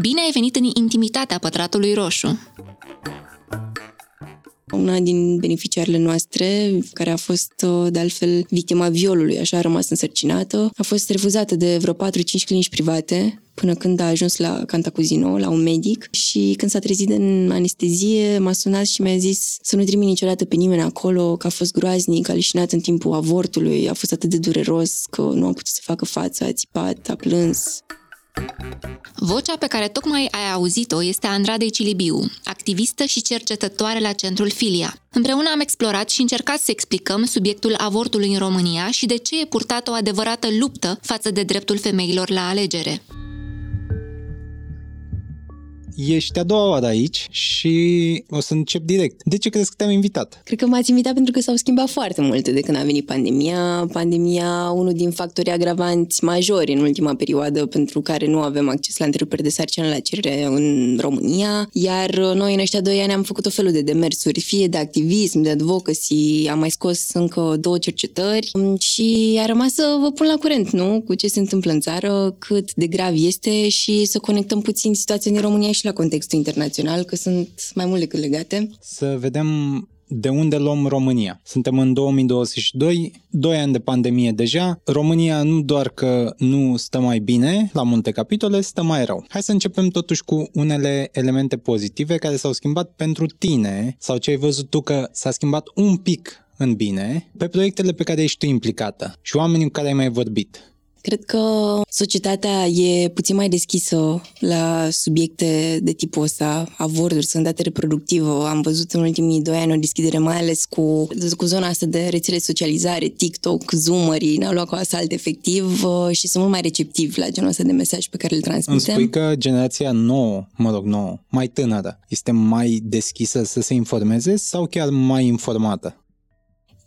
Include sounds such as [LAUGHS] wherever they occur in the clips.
Bine ai venit în intimitatea pătratului roșu! Una din beneficiarele noastre, care a fost de altfel victima violului, așa a rămas însărcinată, a fost refuzată de vreo 4-5 clinici private până când a ajuns la Cantacuzino, la un medic și când s-a trezit în anestezie m-a sunat și mi-a zis să nu trimit niciodată pe nimeni acolo, că a fost groaznic, a leșinat în timpul avortului, a fost atât de dureros că nu a putut să facă față, a țipat, a plâns. Vocea pe care tocmai ai auzit-o este Andradei Cilibiu, activistă și cercetătoare la Centrul Filia. Împreună am explorat și încercat să explicăm subiectul avortului în România și de ce e purtată o adevărată luptă față de dreptul femeilor la alegere ești a doua oară aici și o să încep direct. De ce crezi că te-am invitat? Cred că m-ați invitat pentru că s-au schimbat foarte multe de când a venit pandemia. Pandemia, unul din factorii agravanți majori în ultima perioadă pentru care nu avem acces la întreruperi de sarcină la cerere în România, iar noi în ăștia doi ani am făcut o felul de demersuri, fie de activism, de advocacy, am mai scos încă două cercetări și a rămas să vă pun la curent, nu? Cu ce se întâmplă în țară, cât de grav este și să conectăm puțin situația din România și la contextul internațional, că sunt mai mult decât legate. Să vedem de unde luăm România. Suntem în 2022, 2 ani de pandemie deja. România nu doar că nu stă mai bine la multe capitole, stă mai rău. Hai să începem totuși cu unele elemente pozitive care s-au schimbat pentru tine sau ce ai văzut tu că s-a schimbat un pic în bine pe proiectele pe care ești tu implicată și oamenii cu care ai mai vorbit. Cred că societatea e puțin mai deschisă la subiecte de tipul ăsta, avorturi, sănătate reproductivă. Am văzut în ultimii doi ani o deschidere, mai ales cu, cu zona asta de rețele socializare, TikTok, Zoomării, ne-au luat cu asalt efectiv uh, și sunt mult mai receptivi la genul ăsta de mesaj pe care îl transmitem. Îmi spui că generația nouă, mă rog, nouă, mai tânără, este mai deschisă să se informeze sau chiar mai informată?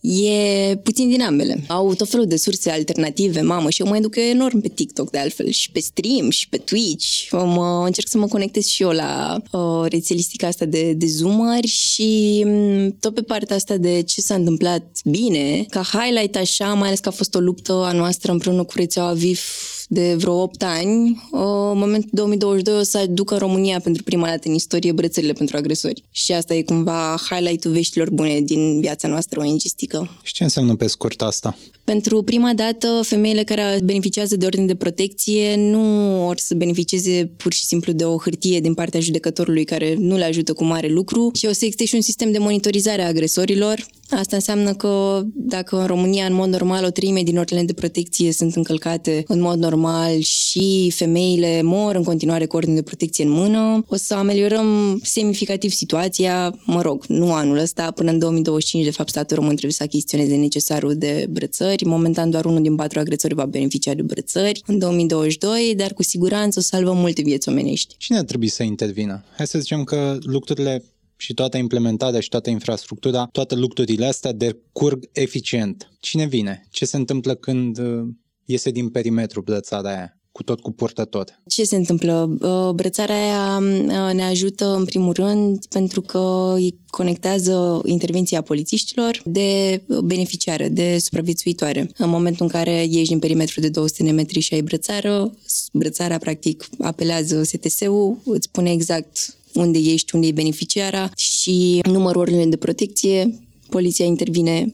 E puțin din ambele. Au tot felul de surse alternative, mamă, și eu mă duc enorm pe TikTok de altfel și pe stream și pe Twitch. Mă, încerc să mă conectez și eu la uh, rețelistica asta de, de zoomări și um, tot pe partea asta de ce s-a întâmplat bine, ca highlight așa, mai ales că a fost o luptă a noastră împreună cu rețeaua VIF de vreo 8 ani, în momentul 2022 o să aducă România pentru prima dată în istorie brățările pentru agresori. Și asta e cumva highlight-ul veștilor bune din viața noastră oingistică. Și ce înseamnă pe scurt asta? Pentru prima dată, femeile care beneficiază de ordine de protecție nu or să beneficieze pur și simplu de o hârtie din partea judecătorului care nu le ajută cu mare lucru și o să existe și un sistem de monitorizare a agresorilor. Asta înseamnă că dacă în România, în mod normal, o treime din ordinele de protecție sunt încălcate în mod normal și femeile mor în continuare cu ordine de protecție în mână, o să ameliorăm semnificativ situația, mă rog, nu anul ăsta, până în 2025, de fapt, statul român trebuie să achiziționeze necesarul de brățări brățări. Momentan doar unul din patru agresori va beneficia de brățări în 2022, dar cu siguranță o salvă multe vieți omenești. Cine ar trebui să intervină? Hai să zicem că lucrurile și toată implementarea și toată infrastructura, toate lucrurile astea decurg eficient. Cine vine? Ce se întâmplă când uh, iese din perimetru brățarea aia? cu tot cu purtător. Ce se întâmplă? Uh, brățarea aia uh, ne ajută în primul rând pentru că îi conectează intervenția polițiștilor de beneficiară, de supraviețuitoare. În momentul în care ieși din perimetru de 200 de metri și ai brățară, brățarea practic apelează STS-ul, îți spune exact unde ești, unde e beneficiara și numărul ordinei de protecție, poliția intervine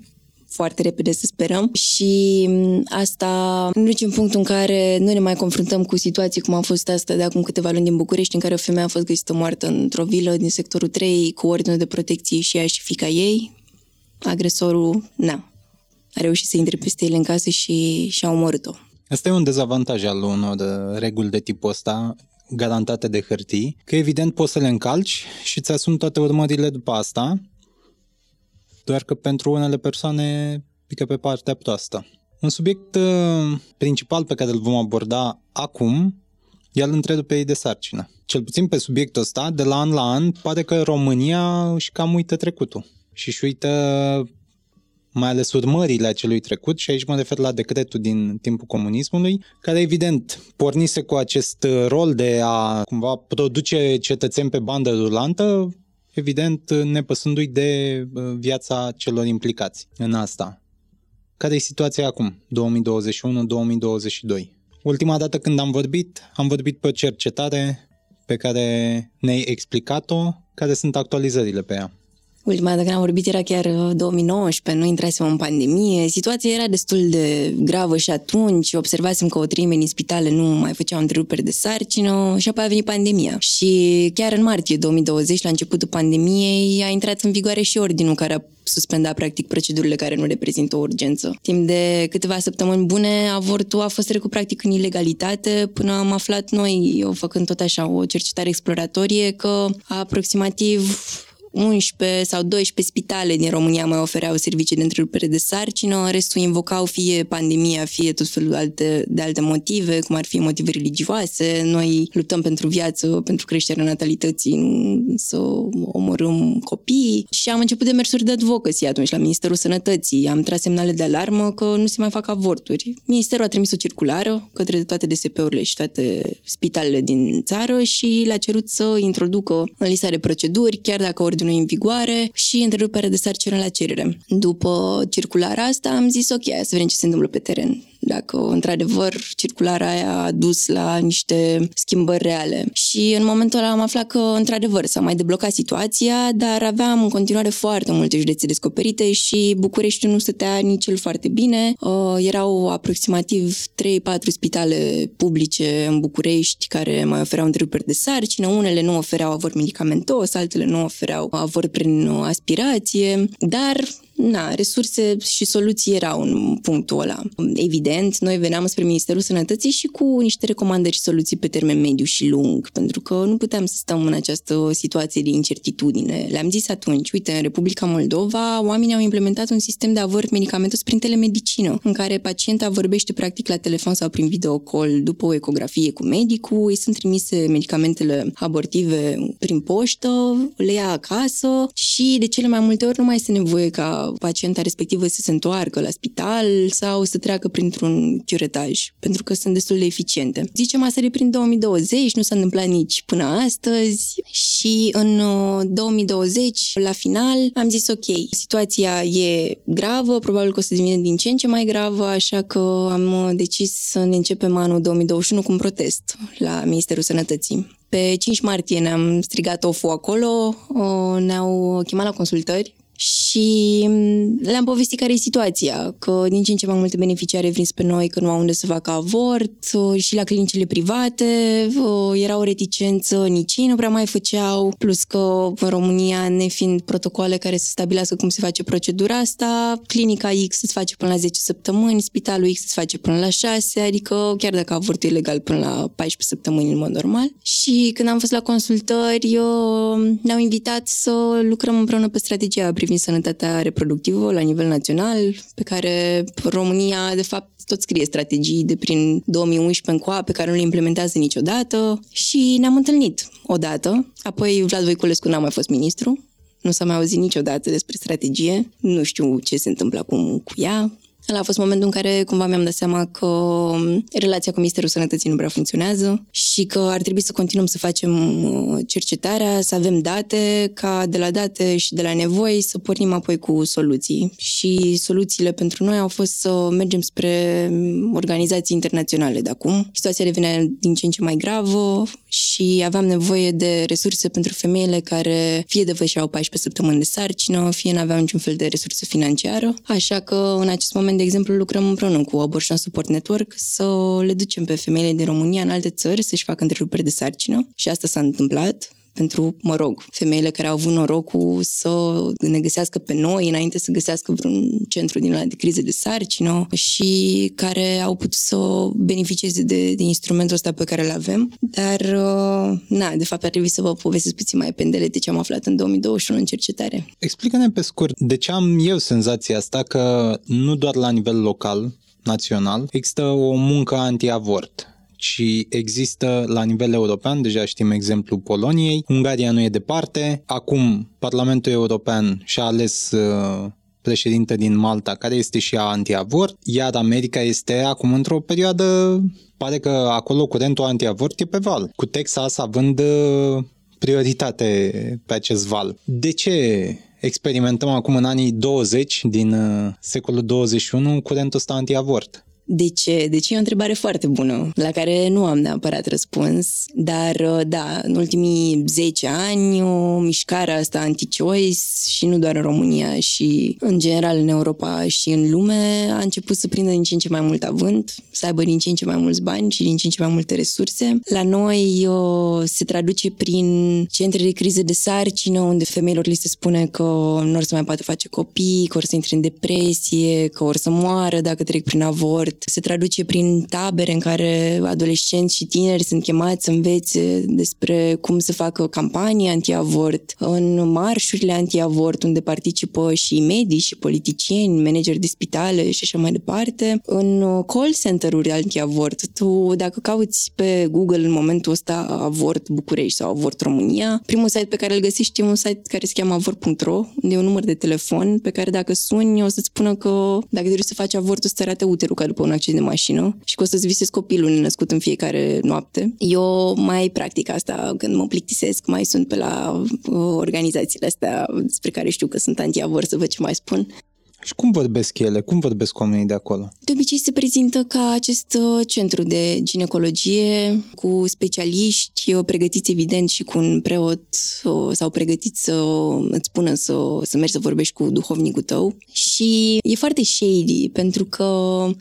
foarte repede, să sperăm. Și mm, asta nu duce în punctul în care nu ne mai confruntăm cu situații cum a fost asta de acum câteva luni din București, în care o femeie a fost găsită moartă într-o vilă din sectorul 3 cu ordine de protecție și ea și fica ei. Agresorul, na, a reușit să intre peste ele în casă și și-a omorât-o. Asta e un dezavantaj al unor reguli de tipul ăsta garantate de hârtii, că evident poți să le încalci și îți asumi toate urmările după asta, doar că pentru unele persoane pică pe partea proastă. Un subiect uh, principal pe care îl vom aborda acum e al întrerupei de sarcină. Cel puțin pe subiectul ăsta, de la an la an, pare că România își cam uită trecutul și își uită mai ales urmările acelui trecut și aici mă refer la decretul din timpul comunismului, care evident pornise cu acest rol de a cumva produce cetățeni pe bandă rulantă, evident nepăsându-i de viața celor implicați în asta. Care e situația acum, 2021-2022? Ultima dată când am vorbit, am vorbit pe cercetare pe care ne-ai explicat-o, care sunt actualizările pe ea. Ultima dată când am vorbit era chiar 2019, uh, nu intrasem în pandemie. Situația era destul de gravă și atunci. Observasem că o treime din spitale nu mai făceau întreruperi de sarcină și apoi a venit pandemia. Și chiar în martie 2020, la începutul pandemiei, a intrat în vigoare și ordinul care a suspenda practic procedurile care nu reprezintă o urgență. Timp de câteva săptămâni bune, avortul a fost trecut practic în ilegalitate până am aflat noi, eu făcând tot așa o cercetare exploratorie, că aproximativ 11 sau 12 spitale din România mai ofereau servicii de întrerupere de sarcină, restul invocau fie pandemia, fie tot felul alte, de alte motive, cum ar fi motive religioase. Noi luptăm pentru viață, pentru creșterea natalității, nu să omorâm copii. Și am început de mersuri de advocacy atunci la Ministerul Sănătății. Am tras semnale de alarmă că nu se mai fac avorturi. Ministerul a trimis o circulară către toate DSP-urile și toate spitalele din țară și le-a cerut să introducă în lista de proceduri, chiar dacă ordinul nu în vigoare și întrerupere de sarcină la cerere. După circulara asta am zis ok, să vedem ce se întâmplă pe teren dacă într-adevăr circularea aia a dus la niște schimbări reale. Și în momentul ăla am aflat că într-adevăr s-a mai deblocat situația, dar aveam în continuare foarte multe județe descoperite și Bucureștiul nu stătea nici el foarte bine. Uh, erau aproximativ 3-4 spitale publice în București care mai ofereau întreruperi de sarcină, unele nu ofereau avort medicamentos, altele nu ofereau avort prin aspirație, dar na, resurse și soluții erau în punctul ăla. Evident, noi veneam spre Ministerul Sănătății și cu niște recomandări și soluții pe termen mediu și lung, pentru că nu puteam să stăm în această situație de incertitudine. Le-am zis atunci, uite, în Republica Moldova, oamenii au implementat un sistem de avort medicamentos prin telemedicină, în care pacienta vorbește practic la telefon sau prin videocall după o ecografie cu medicul, îi sunt trimise medicamentele abortive prin poștă, le ia acasă și de cele mai multe ori nu mai este nevoie ca pacienta respectivă să se întoarcă la spital sau să treacă printr-un curetaj, pentru că sunt destul de eficiente. Zicem asta de prin 2020, nu s-a întâmplat nici până astăzi și în 2020, uh, la final, am zis ok, situația e gravă, probabil că o să devină din ce în ce mai gravă, așa că am uh, decis să ne începem anul 2021 cu un protest la Ministerul Sănătății. Pe 5 martie ne-am strigat ofu acolo, uh, ne-au chemat la consultări și mm, le-am povestit care e situația, că din ce în ce mai multe beneficiare vin spre noi că nu au unde să facă avort și la clinicile private era o reticență, nici ei nu prea mai făceau, plus că în România, nefiind protocoale care să stabilească cum se face procedura asta, clinica X se face până la 10 săptămâni, spitalul X se face până la 6, adică chiar dacă avortul e legal până la 14 săptămâni în mod normal. Și când am fost la consultări, ne-au invitat să lucrăm împreună pe strategia privind sănătatea reproductivă la nivel național, pe care România, de fapt, tot scrie strategii de prin 2011 încoa, pe care nu le implementează niciodată și ne-am întâlnit odată. Apoi Vlad Voiculescu n-a mai fost ministru, nu s-a mai auzit niciodată despre strategie, nu știu ce se întâmplă acum cu ea. Ăla a fost momentul în care cumva mi-am dat seama că um, relația cu Ministerul Sănătății nu prea funcționează și că ar trebui să continuăm să facem uh, cercetarea, să avem date, ca de la date și de la nevoi să pornim apoi cu soluții. Și soluțiile pentru noi au fost să mergem spre um, organizații internaționale de acum. Situația devine din ce în ce mai gravă și aveam nevoie de resurse pentru femeile care fie depășeau 14 săptămâni de sarcină, fie nu aveau niciun fel de resursă financiară. Așa că în acest moment de exemplu, lucrăm împreună cu Abortion Support Network să le ducem pe femeile din România în alte țări să-și facă întreruperi de sarcină și asta s-a întâmplat pentru, mă rog, femeile care au avut norocul să ne găsească pe noi înainte să găsească vreun centru din la de crize de sarcină și care au putut să beneficieze de, de instrumentul ăsta pe care îl avem. Dar, uh, na, de fapt ar trebui să vă povestesc puțin mai pendele de ce am aflat în 2021 în cercetare. Explică-ne pe scurt, de ce am eu senzația asta că nu doar la nivel local, național, există o muncă anti-avort ci există la nivel european, deja știm exemplul Poloniei, Ungaria nu e departe, acum Parlamentul European și-a ales uh, președinte din Malta, care este și ea antiavort, iar America este acum într-o perioadă, pare că acolo curentul antiavort e pe val, cu Texas având uh, prioritate pe acest val. De ce experimentăm acum în anii 20 din uh, secolul 21 curentul ăsta antiavort? De ce? De ce e o întrebare foarte bună, la care nu am neapărat răspuns, dar uh, da, în ultimii 10 ani o mișcarea asta anti-choice și nu doar în România și în general în Europa și în lume a început să prindă din ce în ce mai mult avânt, să aibă din ce în ce mai mulți bani și din ce în ce mai multe resurse. La noi uh, se traduce prin centre de criză de sarcină unde femeilor li se spune că nu or să mai poată face copii, că or să intre în depresie, că or să moară dacă trec prin avort, se traduce prin tabere în care adolescenți și tineri sunt chemați să învețe despre cum să facă campanii anti-avort, în marșurile anti-avort, unde participă și medici, și politicieni, manageri de spitale și așa mai departe, în call center-uri anti-avort. Tu, dacă cauți pe Google în momentul ăsta avort București sau avort România, primul site pe care îl găsești e un site care se cheamă avort.ro, unde e un număr de telefon pe care dacă suni o să-ți spună că dacă trebuie să faci avortul, să te arate uterul ca după un accident de mașină și că o să-ți visezi copilul născut în fiecare noapte. Eu mai practic asta când mă plictisesc, mai sunt pe la uh, organizațiile astea despre care știu că sunt anti-avor, să văd ce mai spun. Și cum vorbesc ele? Cum vorbesc oamenii de acolo? De obicei se prezintă ca acest uh, centru de ginecologie cu specialiști uh, pregătiți evident și cu un preot uh, sau pregătiți să îți spună să, să mergi să vorbești cu duhovnicul tău. Și e foarte shady pentru că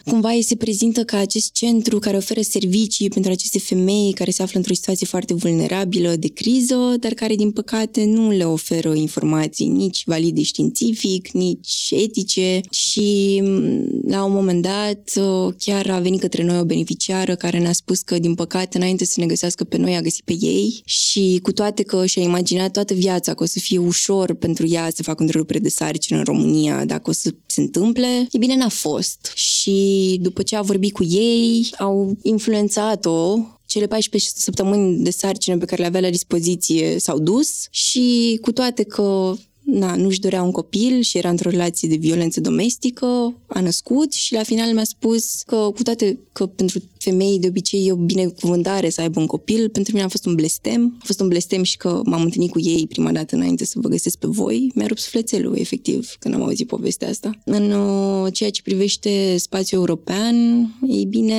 cumva se prezintă ca acest centru care oferă servicii pentru aceste femei care se află într-o situație foarte vulnerabilă de criză, dar care din păcate nu le oferă informații nici valide științific, nici etice medice și mm, la un moment dat chiar a venit către noi o beneficiară care ne-a spus că din păcate înainte să ne găsească pe noi a găsit pe ei și cu toate că și-a imaginat toată viața că o să fie ușor pentru ea să facă întrerupere de sarcină în România dacă o să se întâmple, e bine n-a fost. Și după ce a vorbit cu ei, au influențat-o cele 14 săptămâni de sarcină pe care le avea la dispoziție s-au dus și cu toate că na, nu-și dorea un copil și era într-o relație de violență domestică, a născut și la final mi-a spus că cu toate că pentru femei de obicei e o binecuvântare să aibă un copil, pentru mine a fost un blestem. A fost un blestem și că m-am întâlnit cu ei prima dată înainte să vă găsesc pe voi. Mi-a rupt sufletelul, efectiv, când am auzit povestea asta. În uh, ceea ce privește spațiul european, ei bine,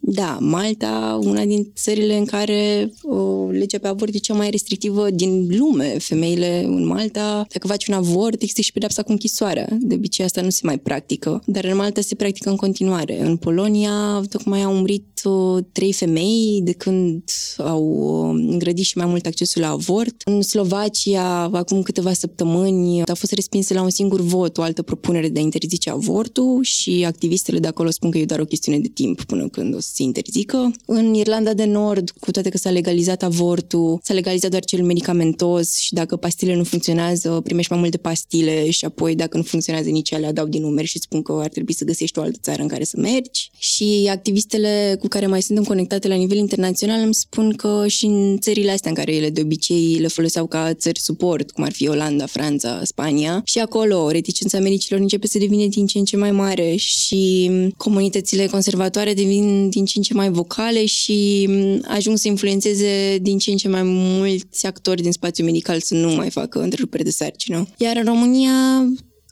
da, Malta, una din țările în care uh, legea pe avort e cea mai restrictivă din lume. Femeile în Malta, dacă faci un avort, există și pedepsa cu închisoarea. De obicei asta nu se mai practică, dar în Malta se practică în continuare. În Polonia, tocmai au murit uh, trei femei de când au uh, îngrădit și mai mult accesul la avort. În Slovacia, acum câteva săptămâni, a fost respinsă la un singur vot o altă propunere de a interzice avortul și activistele de acolo spun că e doar o chestiune de timp până când o să se interzică. În Irlanda de Nord, cu toate că s-a legalizat avortul, s-a legalizat doar cel medicamentos și dacă pastile nu funcționează, primești mai multe pastile și apoi dacă nu funcționează nici alea, dau din numeri și spun că ar trebui să găsești o altă țară în care să mergi. Și activistele cu care mai suntem conectate la nivel internațional îmi spun că și în țările astea în care ele de obicei le foloseau ca țări suport, cum ar fi Olanda, Franța, Spania, și acolo reticența medicilor începe să devină din ce în ce mai mare și comunitățile conservatoare devin din ce în ce mai vocale și ajung să influențeze din ce în ce mai mulți actori din spațiul medical să nu mai facă întrerupere de sarcină. Iar în România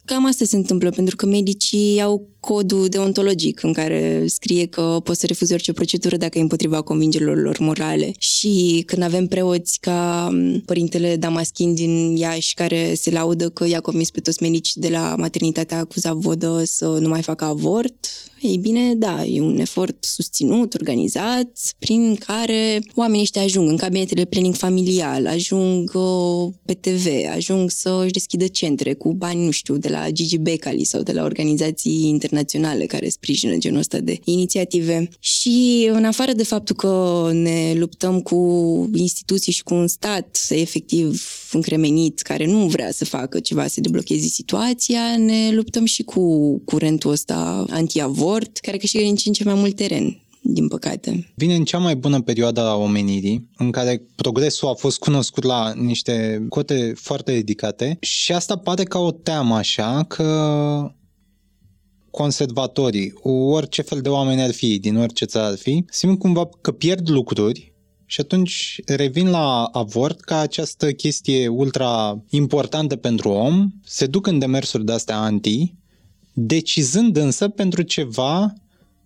Cam asta se întâmplă, pentru că medicii au codul deontologic în care scrie că poți să refuzi orice procedură dacă e împotriva convingerilor lor morale. Și când avem preoți ca părintele Damaschin din Iași, care se laudă că i-a convins pe toți medicii de la maternitatea Cuzavodă să nu mai facă avort, ei bine, da, e un efort susținut, organizat, prin care oamenii ăștia ajung în cabinetele planning familial, ajung uh, pe TV, ajung să își deschidă centre cu bani, nu știu, de la Gigi Becali sau de la organizații internaționale care sprijină genul ăsta de inițiative. Și în afară de faptul că ne luptăm cu instituții și cu un stat efectiv încremenit care nu vrea să facă ceva să deblocheze situația, ne luptăm și cu curentul ăsta anti-avort, care câștigă din ce în ce mai mult teren din păcate. Vine în cea mai bună perioadă a omenirii, în care progresul a fost cunoscut la niște cote foarte ridicate și asta pare ca o teamă așa că conservatorii, orice fel de oameni ar fi, din orice țară ar fi, simt cumva că pierd lucruri și atunci revin la avort ca această chestie ultra importantă pentru om, se duc în demersuri de-astea anti, decizând însă pentru ceva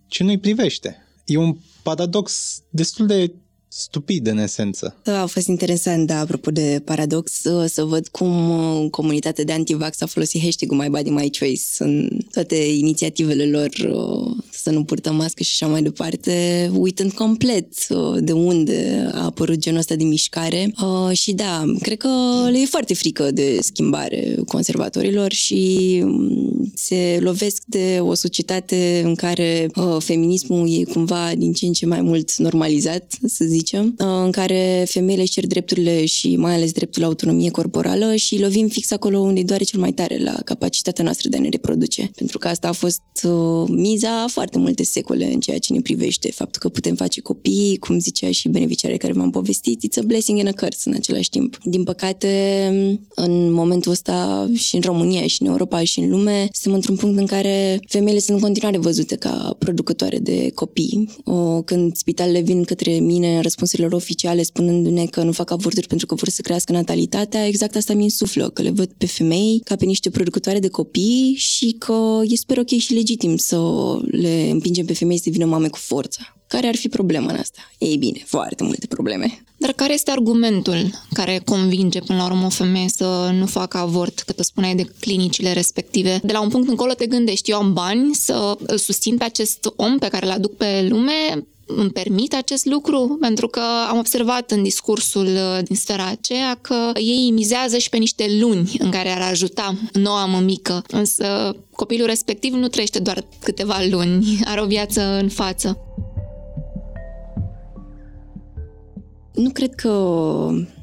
ce nu-i privește. E un paradox destul de stupid în esență. Da, a fost interesant, da, apropo de paradox, să văd cum uh, comunitatea de antivax a folosit hashtag-ul My Body, My Choice în toate inițiativele lor uh, să nu purtăm mască și așa mai departe, uitând complet uh, de unde a apărut genul ăsta de mișcare. Și da, cred că le e foarte frică de schimbare conservatorilor și um, se lovesc de o societate în care feminismul e cumva din ce în ce mai mult normalizat, să zic zicem, uh, în care femeile își cer drepturile și mai ales dreptul la autonomie corporală și lovim fix acolo unde doare cel mai tare, la capacitatea noastră de a ne reproduce. Pentru că asta a fost uh, miza foarte multe secole în ceea ce ne privește. Faptul că putem face copii, cum zicea și beneficiare care v-am povestit, it's a blessing and a curse în același timp. Din păcate, în momentul ăsta și în România și în Europa și în lume, suntem într-un punct în care femeile sunt în continuare văzute ca producătoare de copii. O, când spitalele vin către mine răspunsurile oficiale spunându-ne că nu fac avorturi pentru că vor să crească natalitatea, exact asta mi insuflă, că le văd pe femei ca pe niște producătoare de copii și că e super ok și legitim să le împingem pe femei să devină mame cu forța. Care ar fi problema în asta? Ei bine, foarte multe probleme. Dar care este argumentul care convinge până la urmă o femeie să nu facă avort, cât îți spuneai de clinicile respective? De la un punct încolo te gândești, eu am bani să îl susțin pe acest om pe care îl aduc pe lume, îmi permit acest lucru? Pentru că am observat în discursul uh, din sfera aceea că ei mizează și pe niște luni în care ar ajuta noua mămică, însă copilul respectiv nu trăiește doar câteva luni, [LAUGHS] are o viață în față. Nu cred că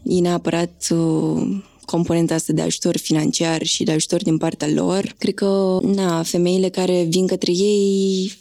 e neapărat uh, componenta asta de ajutor financiar și de ajutor din partea lor. Cred că, na, femeile care vin către ei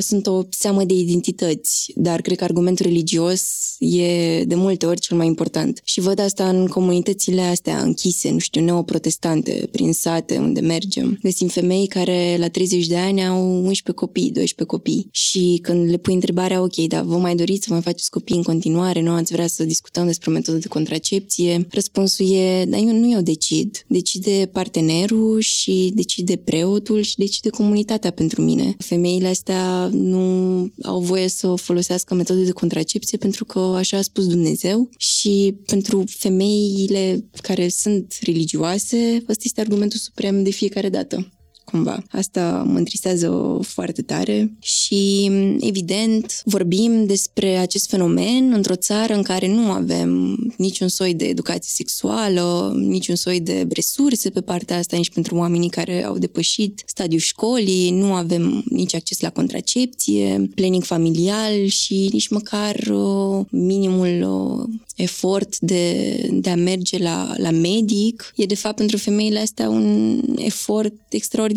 sunt o seamă de identități, dar cred că argumentul religios e de multe ori cel mai important. Și văd asta în comunitățile astea închise, nu știu, neoprotestante, prin sate unde mergem. Găsim femei care la 30 de ani au 11 copii, 12 copii și când le pui întrebarea, ok, dar vă mai doriți să mai faceți copii în continuare, nu ați vrea să discutăm despre metodă de contracepție? Răspunsul e, dar eu nu eu decid. Decide partenerul și decide preotul și decide comunitatea pentru mine. Femeile astea nu au voie să folosească metode de contracepție pentru că așa a spus Dumnezeu și pentru femeile care sunt religioase, ăsta este argumentul suprem de fiecare dată cumva. Asta mă întristează foarte tare și, evident, vorbim despre acest fenomen într-o țară în care nu avem niciun soi de educație sexuală, niciun soi de resurse pe partea asta nici pentru oamenii care au depășit stadiul școlii, nu avem nici acces la contracepție, planning familial și nici măcar uh, minimul uh, efort de, de a merge la, la medic e de fapt pentru femeile astea un efort extraordinar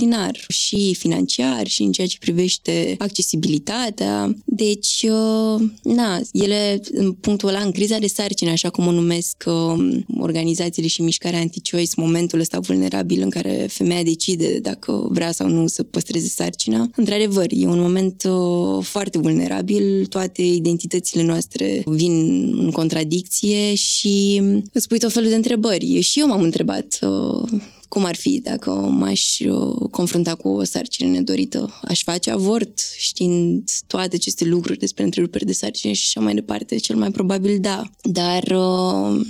și financiar și în ceea ce privește accesibilitatea. Deci, uh, na, ele în punctul ăla, în criza de sarcină, așa cum o numesc uh, organizațiile și mișcarea anti-choice, momentul ăsta vulnerabil în care femeia decide dacă vrea sau nu să păstreze sarcina, într-adevăr, e un moment uh, foarte vulnerabil, toate identitățile noastre vin în contradicție contradicție și îți pui tot felul de întrebări. Și eu m-am întrebat uh, cum ar fi dacă m-aș uh, confrunta cu o sarcină nedorită. Aș face avort știind toate aceste lucruri despre întreruperi de sarcină și așa mai departe. Cel mai probabil da. Dar uh,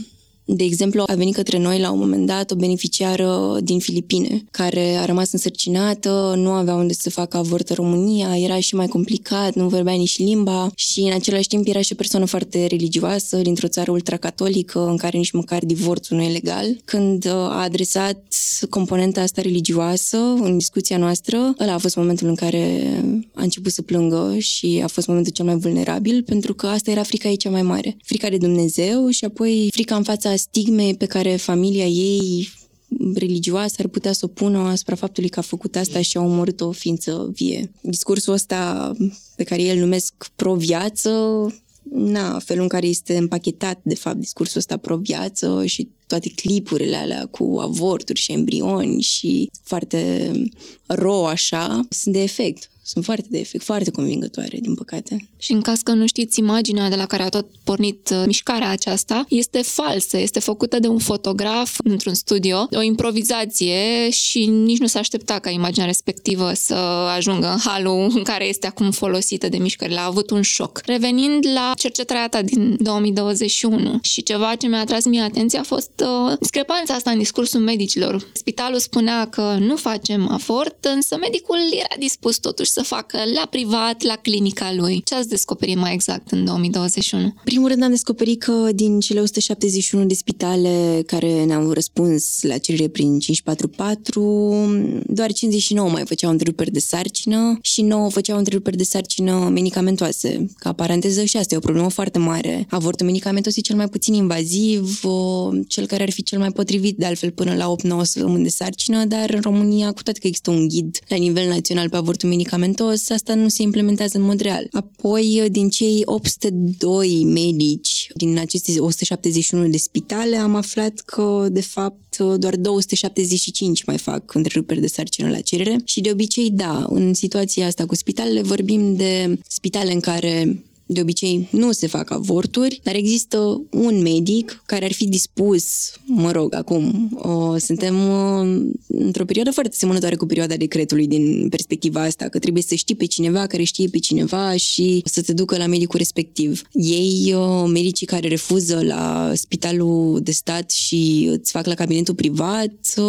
de exemplu, a venit către noi la un moment dat o beneficiară din Filipine, care a rămas însărcinată, nu avea unde să facă avort în România, era și mai complicat, nu vorbea nici limba și în același timp era și o persoană foarte religioasă dintr-o țară ultracatolică în care nici măcar divorțul nu e legal. Când uh, a adresat componenta asta religioasă în discuția noastră, ăla a fost momentul în care a început să plângă și a fost momentul cel mai vulnerabil pentru că asta era frica ei cea mai mare. Frica de Dumnezeu și apoi frica în fața stigme pe care familia ei religioasă ar putea să o pună asupra faptului că a făcut asta și a omorât o ființă vie. Discursul ăsta pe care el numesc pro-viață, na, felul în care este împachetat, de fapt, discursul ăsta pro-viață și toate clipurile alea cu avorturi și embrioni și foarte ro așa, sunt de efect Sunt foarte de efect, foarte convingătoare, din păcate. Și în caz că nu știți, imaginea de la care a tot pornit uh, mișcarea aceasta este falsă, este făcută de un fotograf într-un studio, o improvizație și nici nu s-a aștepta ca imaginea respectivă să ajungă în halul în care este acum folosită de mișcările. A avut un șoc. Revenind la cercetarea ta din 2021 și ceva ce mi-a atras mie atenția a fost uh, discrepanța asta în discursul medicilor. Spitalul spunea că nu facem afort, însă medicul era dispus totuși să facă la privat, la clinica lui. Ce ați descoperit mai exact în 2021? Primul rând am descoperit că din cele 171 de spitale care ne-au răspuns la cerere prin 544, doar 59 mai făceau întreruperi de sarcină și 9 făceau întreruperi de sarcină medicamentoase. Ca paranteză și asta e o problemă foarte mare. Avortul medicamentos e cel mai puțin invaziv, cel care ar fi cel mai potrivit de altfel până la 8-9 săptămâni de sarcină, dar în România, cu toate că există un ghid la nivel național pe avortul medicamentos, asta nu se implementează în mod real. Apoi, din cei 802 medici din aceste 171 de spitale, am aflat că, de fapt, doar 275 mai fac întreruperi de sarcină la cerere și, de obicei, da, în situația asta cu spitalele vorbim de spitale în care de obicei nu se fac avorturi, dar există un medic care ar fi dispus, mă rog, acum o, suntem o, într-o perioadă foarte semănătoare cu perioada decretului din perspectiva asta, că trebuie să știi pe cineva care știe pe cineva și să te ducă la medicul respectiv. Ei, o, medicii care refuză la spitalul de stat și îți fac la cabinetul privat, o,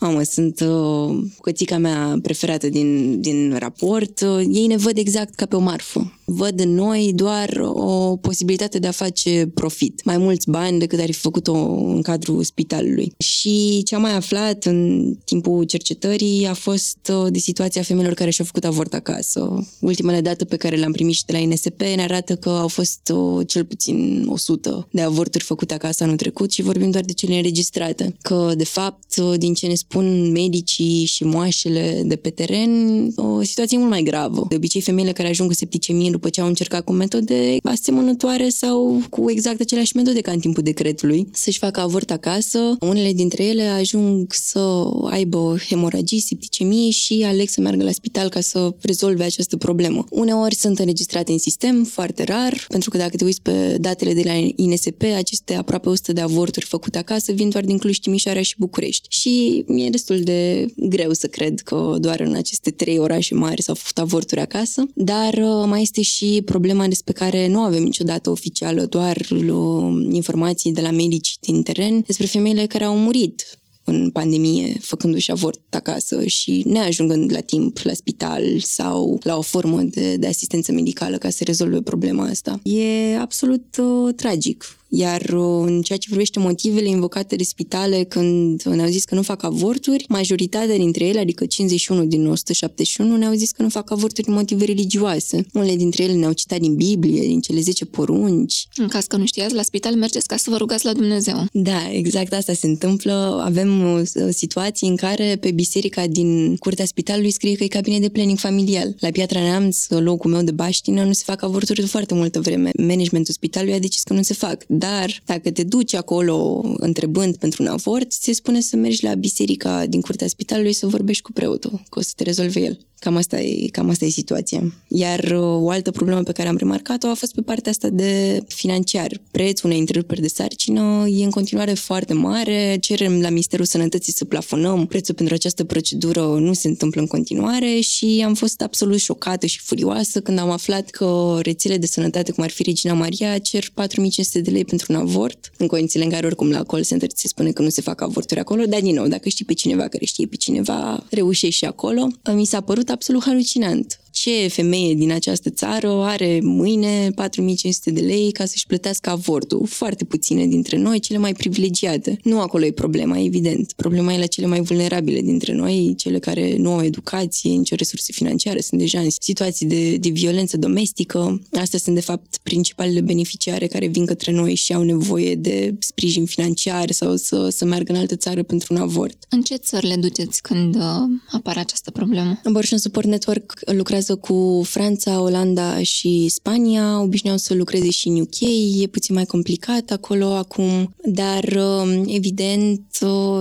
mamă, sunt o, cățica mea preferată din, din raport, o, ei ne văd exact ca pe o marfă. Văd în noi doar o posibilitate de a face profit, mai mulți bani decât ar fi făcut-o în cadrul spitalului. Și ce am mai aflat în timpul cercetării a fost uh, de situația femeilor care și-au făcut avort acasă. Ultimele date pe care le-am primit și de la INSP ne arată că au fost uh, cel puțin 100 de avorturi făcute acasă anul trecut și vorbim doar de cele înregistrate. Că, de fapt, uh, din ce ne spun medicii și moașele de pe teren, o situație mult mai gravă. De obicei, femeile care ajung cu septicemie după ce au încercat cu metode asemănătoare sau cu exact aceleași metode ca în timpul decretului, să-și facă avort acasă. Unele dintre ele ajung să aibă hemoragii, septicemie și aleg să meargă la spital ca să rezolve această problemă. Uneori sunt înregistrate în sistem, foarte rar, pentru că dacă te uiți pe datele de la INSP, aceste aproape 100 de avorturi făcute acasă vin doar din Cluj, Timișoara și București. Și mi-e destul de greu să cred că doar în aceste trei orașe mari s-au făcut avorturi acasă, dar uh, mai este și problema despre care nu avem niciodată oficială, doar uh, informații de la medici din teren despre femeile care au murit în pandemie, făcându-și avort acasă și neajungând la timp la spital sau la o formă de, de asistență medicală ca să rezolve problema asta. E absolut uh, tragic iar uh, în ceea ce privește motivele invocate de spitale când ne-au zis că nu fac avorturi, majoritatea dintre ele, adică 51 din 171, ne-au zis că nu fac avorturi din motive religioase. Unele dintre ele ne-au citat din Biblie, din cele 10 porunci. În caz că nu știați, la spital mergeți ca să vă rugați la Dumnezeu. Da, exact asta se întâmplă. Avem uh, situații în care pe biserica din curtea spitalului scrie că e cabinet de planning familial. La Piatra Neamț, locul meu de baștină, nu se fac avorturi de foarte multă vreme. Managementul spitalului a decis că nu se fac dar dacă te duci acolo întrebând pentru un avort, ți se spune să mergi la biserica din curtea spitalului să vorbești cu preotul, că o să te rezolve el. Cam asta e, cam asta e situația. Iar uh, o altă problemă pe care am remarcat-o a fost pe partea asta de financiar. Prețul unei întreruperi de sarcină e în continuare foarte mare. Cerem la Ministerul Sănătății să plafonăm prețul pentru această procedură nu se întâmplă în continuare și am fost absolut șocată și furioasă când am aflat că rețele de sănătate, cum ar fi Regina Maria, cer 4500 de lei pentru un avort, în condițiile în care oricum la call center se spune că nu se fac avorturi acolo, dar din nou, dacă știi pe cineva care știe pe cineva, reușești și acolo. Mi s-a părut absolut halucinant ce femeie din această țară are mâine 4500 de lei ca să-și plătească avortul? Foarte puține dintre noi, cele mai privilegiate. Nu acolo e problema, evident. Problema e la cele mai vulnerabile dintre noi, cele care nu au educație, nicio resurse financiare, sunt deja în situații de, de violență domestică. Astea sunt, de fapt, principalele beneficiare care vin către noi și au nevoie de sprijin financiar sau să, să meargă în altă țară pentru un avort. În ce țări le duceți când uh, apare această problemă? Abortion Support Network lucrează lucrează cu Franța, Olanda și Spania, obișnuiau să lucreze și în UK, e puțin mai complicat acolo acum, dar um, evident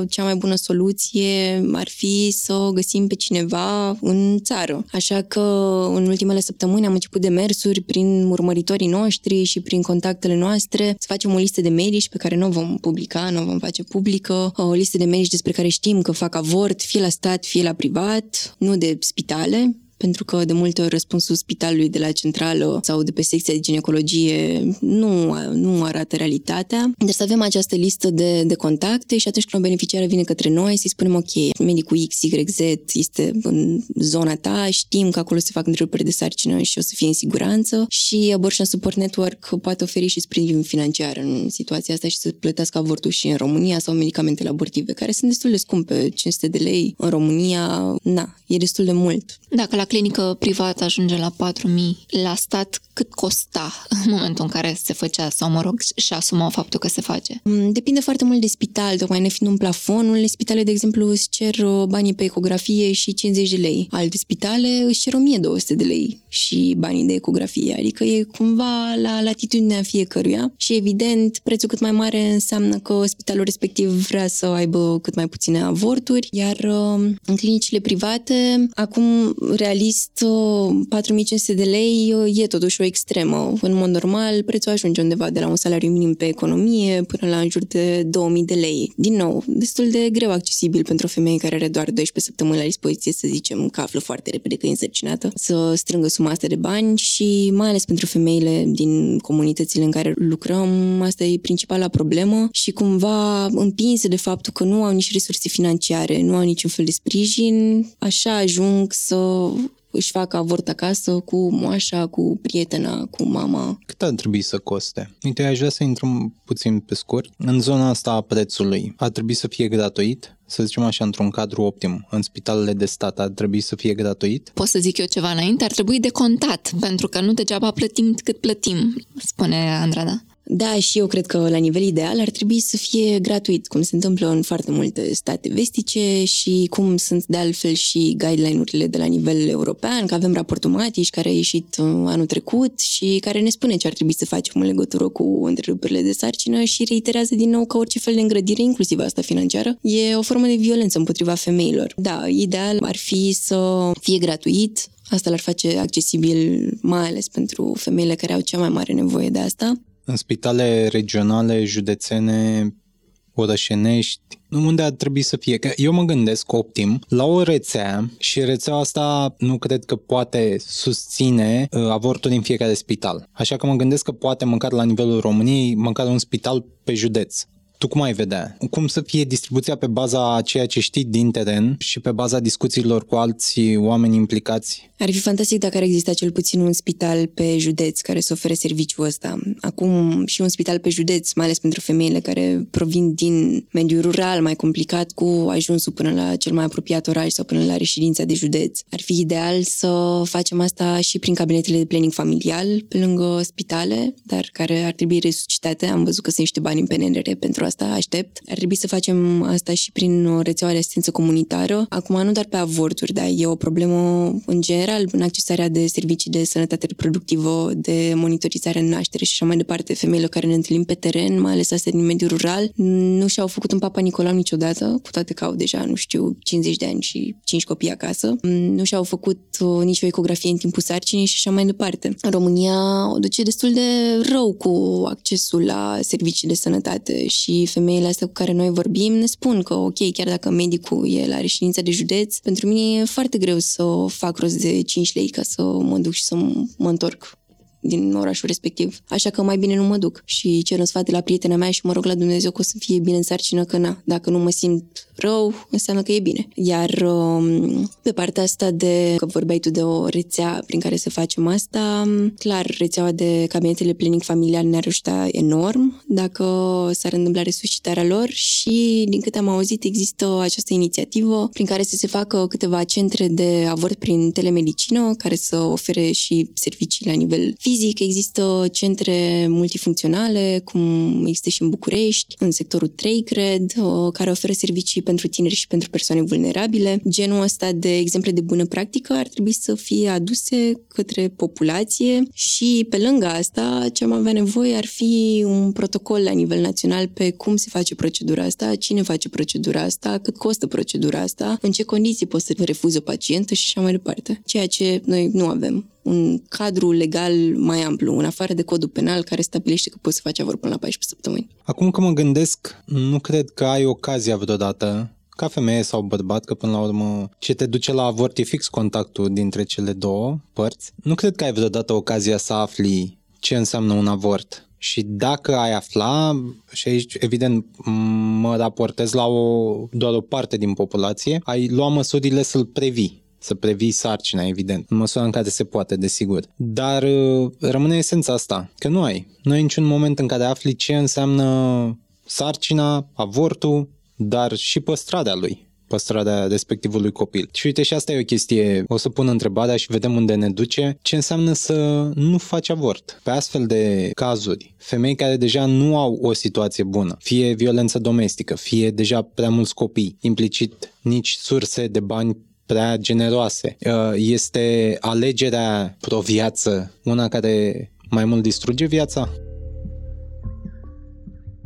cea mai bună soluție ar fi să găsim pe cineva în țară. Așa că în ultimele săptămâni am început demersuri prin urmăritorii noștri și prin contactele noastre să facem o listă de medici pe care nu o vom publica, nu o vom face publică, o listă de medici despre care știm că fac avort, fie la stat, fie la privat, nu de spitale, pentru că de multe ori răspunsul spitalului de la centrală sau de pe secția de ginecologie nu, nu arată realitatea. Deci să avem această listă de, de contacte și atunci când o beneficiară vine către noi să-i spunem ok, medicul X, Y, Z este în zona ta, știm că acolo se fac întreruperi de sarcină și o să fie în siguranță și Abortion Support Network poate oferi și sprijin financiar în situația asta și să plătească avortul și în România sau medicamentele abortive, care sunt destul de scumpe, 500 de lei în România, na, e destul de mult. Dacă la clinică privată ajunge la 4.000, la stat cât costa în momentul în care se făcea sau, mă rog, și asumau faptul că se face? Mm, depinde foarte mult de spital, tocmai ne fiind un plafon. Unele spitale, de exemplu, îți cer uh, banii pe ecografie și 50 de lei. Alte spitale își cer 1200 de lei și banii de ecografie. Adică e cumva la latitudinea fiecăruia și, evident, prețul cât mai mare înseamnă că spitalul respectiv vrea să aibă cât mai puține avorturi, iar uh, în clinicile private, acum, realist, 4500 uh, de lei e totuși o extremă. În mod normal, prețul ajunge undeva de la un salariu minim pe economie până la în jur de 2000 de lei. Din nou, destul de greu accesibil pentru o femeie care are doar 12 săptămâni la dispoziție, să zicem, că află foarte repede că e însărcinată, să strângă suma asta de bani și mai ales pentru femeile din comunitățile în care lucrăm, asta e principala problemă și cumva împinse de faptul că nu au nici resurse financiare, nu au niciun fel de sprijin, așa ajung să își facă avort acasă cu moașa, cu prietena, cu mama. Cât ar trebui să coste? Uite, aș vrea să intrăm puțin pe scurt. În zona asta a prețului, ar trebui să fie gratuit? Să zicem așa, într-un cadru optim, în spitalele de stat ar trebui să fie gratuit? Pot să zic eu ceva înainte? Ar trebui de contat, pentru că nu degeaba plătim cât plătim, spune Andrada. Da, și eu cred că la nivel ideal ar trebui să fie gratuit, cum se întâmplă în foarte multe state vestice și cum sunt de altfel și guideline-urile de la nivel european, că avem raportul Matiș care a ieșit uh, anul trecut și care ne spune ce ar trebui să facem în legătură cu întreruperile de sarcină și reiterează din nou că orice fel de îngrădire, inclusiv asta financiară, e o formă de violență împotriva femeilor. Da, ideal ar fi să fie gratuit, Asta l-ar face accesibil mai ales pentru femeile care au cea mai mare nevoie de asta în spitale regionale, județene, orășenești, unde ar trebui să fie. Că eu mă gândesc optim la o rețea și rețeaua asta nu cred că poate susține uh, avortul din fiecare spital. Așa că mă gândesc că poate măcar la nivelul României, măcar un spital pe județ. Tu cum ai vedea? Cum să fie distribuția pe baza ceea ce știi din teren și pe baza discuțiilor cu alți oameni implicați? Ar fi fantastic dacă ar exista cel puțin un spital pe județ care să ofere serviciul ăsta. Acum și un spital pe județ, mai ales pentru femeile care provin din mediul rural mai complicat cu ajunsul până la cel mai apropiat oraș sau până la reședința de județ. Ar fi ideal să facem asta și prin cabinetele de planning familial pe lângă spitale, dar care ar trebui resuscitate. Am văzut că sunt niște bani în PNRR pentru asta, aștept. Ar trebui să facem asta și prin rețeaua de asistență comunitară. Acum nu doar pe avorturi, dar e o problemă în general în accesarea de servicii de sănătate reproductivă, de monitorizare în naștere și așa mai departe. Femeile care ne întâlnim pe teren, mai ales astea din mediul rural, nu și-au făcut un papa Nicolau niciodată, cu toate că au deja, nu știu, 50 de ani și 5 copii acasă. Nu și-au făcut uh, nici o ecografie în timpul sarcinii și așa mai departe. În România o duce destul de rău cu accesul la servicii de sănătate și femeile astea cu care noi vorbim ne spun că, ok, chiar dacă medicul e la reședința de județ, pentru mine e foarte greu să fac rost de 5 lei ca să mă duc și să mă întorc din orașul respectiv. Așa că mai bine nu mă duc și cer un sfat de la prietena mea și mă rog la Dumnezeu că o să fie bine în sarcină, că na, dacă nu mă simt rău, înseamnă că e bine. Iar um, pe partea asta de, că vorbeai tu de o rețea prin care să facem asta, clar, rețeaua de cabinetele planning familial ne-ar ajuta enorm dacă s-ar întâmpla resuscitarea lor și, din câte am auzit, există această inițiativă prin care să se facă câteva centre de avort prin telemedicină care să ofere și servicii la nivel fizic fizic, există centre multifuncționale, cum există și în București, în sectorul 3, cred, care oferă servicii pentru tineri și pentru persoane vulnerabile. Genul ăsta de exemple de bună practică ar trebui să fie aduse către populație și pe lângă asta ce am avea nevoie ar fi un protocol la nivel național pe cum se face procedura asta, cine face procedura asta, cât costă procedura asta, în ce condiții poți să refuzi o pacientă și așa mai departe. Ceea ce noi nu avem un cadru legal mai amplu, în afară de codul penal care stabilește că poți să faci avort până la 14 săptămâni. Acum că mă gândesc, nu cred că ai ocazia vreodată ca femeie sau bărbat, că până la urmă ce te duce la avort e fix contactul dintre cele două părți. Nu cred că ai vreodată ocazia să afli ce înseamnă un avort. Și dacă ai afla, și aici evident mă raportez la o, doar o parte din populație, ai lua măsurile să-l previi să previi sarcina, evident, în măsura în care se poate, desigur. Dar uh, rămâne esența asta, că nu ai. Nu ai niciun moment în care afli ce înseamnă sarcina, avortul, dar și păstrarea lui păstrarea respectivului copil. Și uite, și asta e o chestie, o să pun întrebarea și vedem unde ne duce, ce înseamnă să nu faci avort. Pe astfel de cazuri, femei care deja nu au o situație bună, fie violență domestică, fie deja prea mulți copii, implicit nici surse de bani prea generoase. Uh, este alegerea pro-viață una care mai mult distruge viața?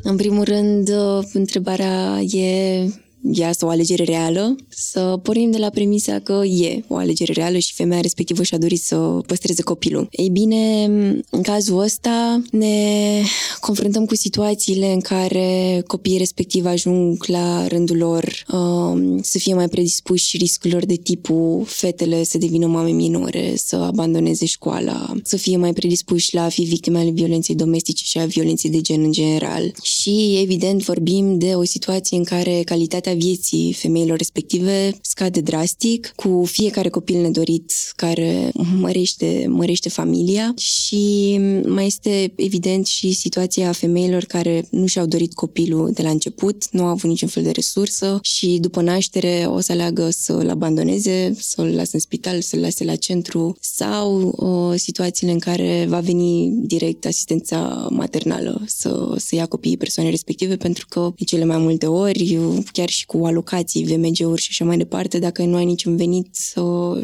În primul rând, uh, întrebarea e e asta o alegere reală, să pornim de la premisa că e o alegere reală și femeia respectivă și-a dorit să păstreze copilul. Ei bine, în cazul ăsta ne confruntăm cu situațiile în care copiii respectivi ajung la rândul lor um, să fie mai predispuși riscurilor de tipul fetele să devină mame minore, să abandoneze școala, să fie mai predispuși la a fi victime ale violenței domestice și a violenței de gen în general. Și, evident, vorbim de o situație în care calitatea calitatea vieții femeilor respective scade drastic cu fiecare copil nedorit care mărește, mărește familia și mai este evident și situația femeilor care nu și-au dorit copilul de la început, nu au avut niciun fel de resursă și după naștere o să aleagă să-l abandoneze, să-l lase în spital, să-l lase la centru sau uh, situațiile în care va veni direct asistența maternală să, să ia copiii persoane respective pentru că de cele mai multe ori chiar și și cu alocații, VMG-uri și așa mai departe, dacă nu ai niciun venit,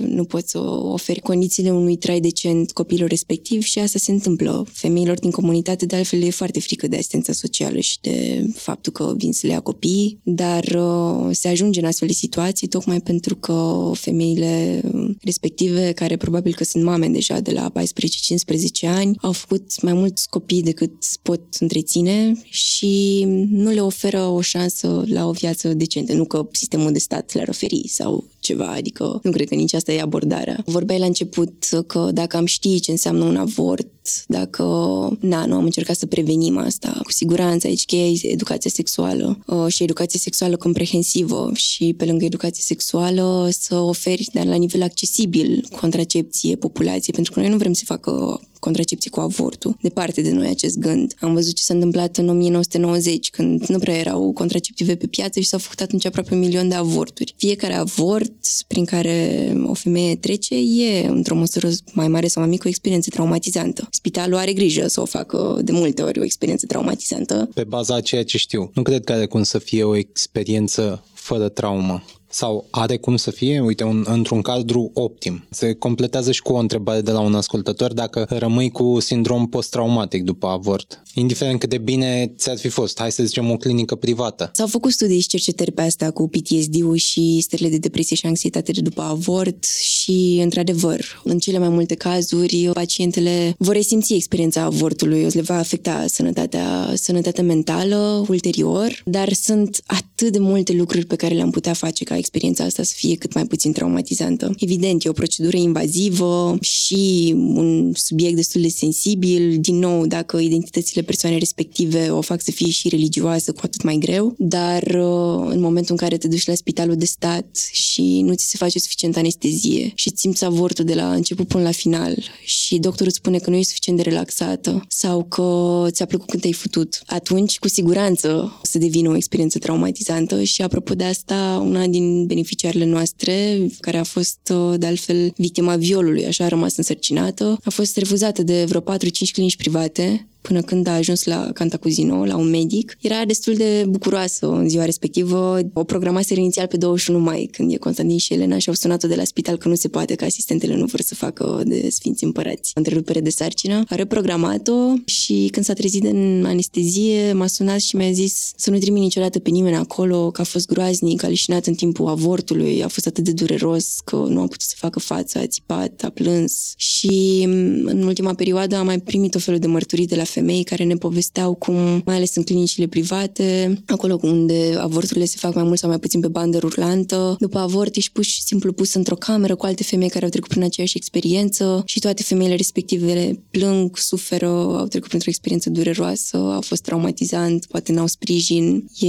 nu poți să oferi condițiile unui trai decent copilul respectiv și asta se întâmplă. Femeilor din comunitate, de altfel, e foarte frică de asistența socială și de faptul că vin să le ia copii, dar uh, se ajunge în astfel de situații tocmai pentru că femeile respective, care probabil că sunt mame deja de la 14-15 ani, au făcut mai mulți copii decât pot întreține și nu le oferă o șansă la o viață de decente, nu că sistemul de stat le-ar oferi sau ceva, adică nu cred că nici asta e abordarea. Vorbeai la început că dacă am ști ce înseamnă un avort, dacă, na, nu am încercat să prevenim asta. Cu siguranță aici cheia e educația sexuală uh, și educație sexuală comprehensivă și pe lângă educație sexuală să oferi, dar la nivel accesibil, contracepție populației, pentru că noi nu vrem să facă contracepție cu avortul. Departe de noi acest gând. Am văzut ce s-a întâmplat în 1990, când nu prea erau contraceptive pe piață și s-au făcut atunci aproape un milion de avorturi. Fiecare avort prin care o femeie trece e, într-o măsură mai mare sau mai mică, o experiență traumatizantă. Spitalul are grijă să o facă de multe ori o experiență traumatizantă. Pe baza a ceea ce știu. Nu cred că are cum să fie o experiență fără traumă sau are cum să fie, uite, un, într-un cadru optim. Se completează și cu o întrebare de la un ascultător dacă rămâi cu sindrom post-traumatic după avort. Indiferent cât de bine ți-ar fi fost, hai să zicem o clinică privată. S-au făcut studii și cercetări pe asta cu PTSD-ul și stările de depresie și anxietate de după avort și, într-adevăr, în cele mai multe cazuri, pacientele vor resimți experiența avortului, o le va afecta sănătatea, sănătatea mentală ulterior, dar sunt atât de multe lucruri pe care le-am putea face ca experiența asta să fie cât mai puțin traumatizantă. Evident, e o procedură invazivă și un subiect destul de sensibil. Din nou, dacă identitățile persoanei respective o fac să fie și religioasă, cu atât mai greu. Dar uh, în momentul în care te duci la spitalul de stat și nu ți se face suficient anestezie și simți avortul de la început până la final și doctorul îți spune că nu e suficient de relaxată sau că ți-a plăcut când te-ai futut, atunci cu siguranță să devină o experiență traumatizantă și apropo de asta, una din beneficiarele noastre, care a fost de altfel victima violului, așa a rămas însărcinată, a fost refuzată de vreo 4-5 clinici private până când a ajuns la Cantacuzino, la un medic. Era destul de bucuroasă în ziua respectivă. O programase inițial pe 21 mai, când e Constantin și Elena și au sunat-o de la spital că nu se poate, că asistentele nu vor să facă de Sfinți Împărați. Întrerupere de sarcină. A reprogramat-o și când s-a trezit în anestezie, m-a sunat și mi-a zis să nu trimit niciodată pe nimeni acolo, că a fost groaznic, a lișinat în timpul avortului, a fost atât de dureros că nu a putut să facă față, a țipat, a plâns. Și în ultima perioadă am mai primit o felul de mărturii de la femei care ne povesteau cum, mai ales în clinicile private, acolo unde avorturile se fac mai mult sau mai puțin pe bandă rulantă, după avort ești pus și simplu pus într-o cameră cu alte femei care au trecut prin aceeași experiență și toate femeile respective plâng, suferă, au trecut printr-o experiență dureroasă, au fost traumatizant, poate n-au sprijin. E,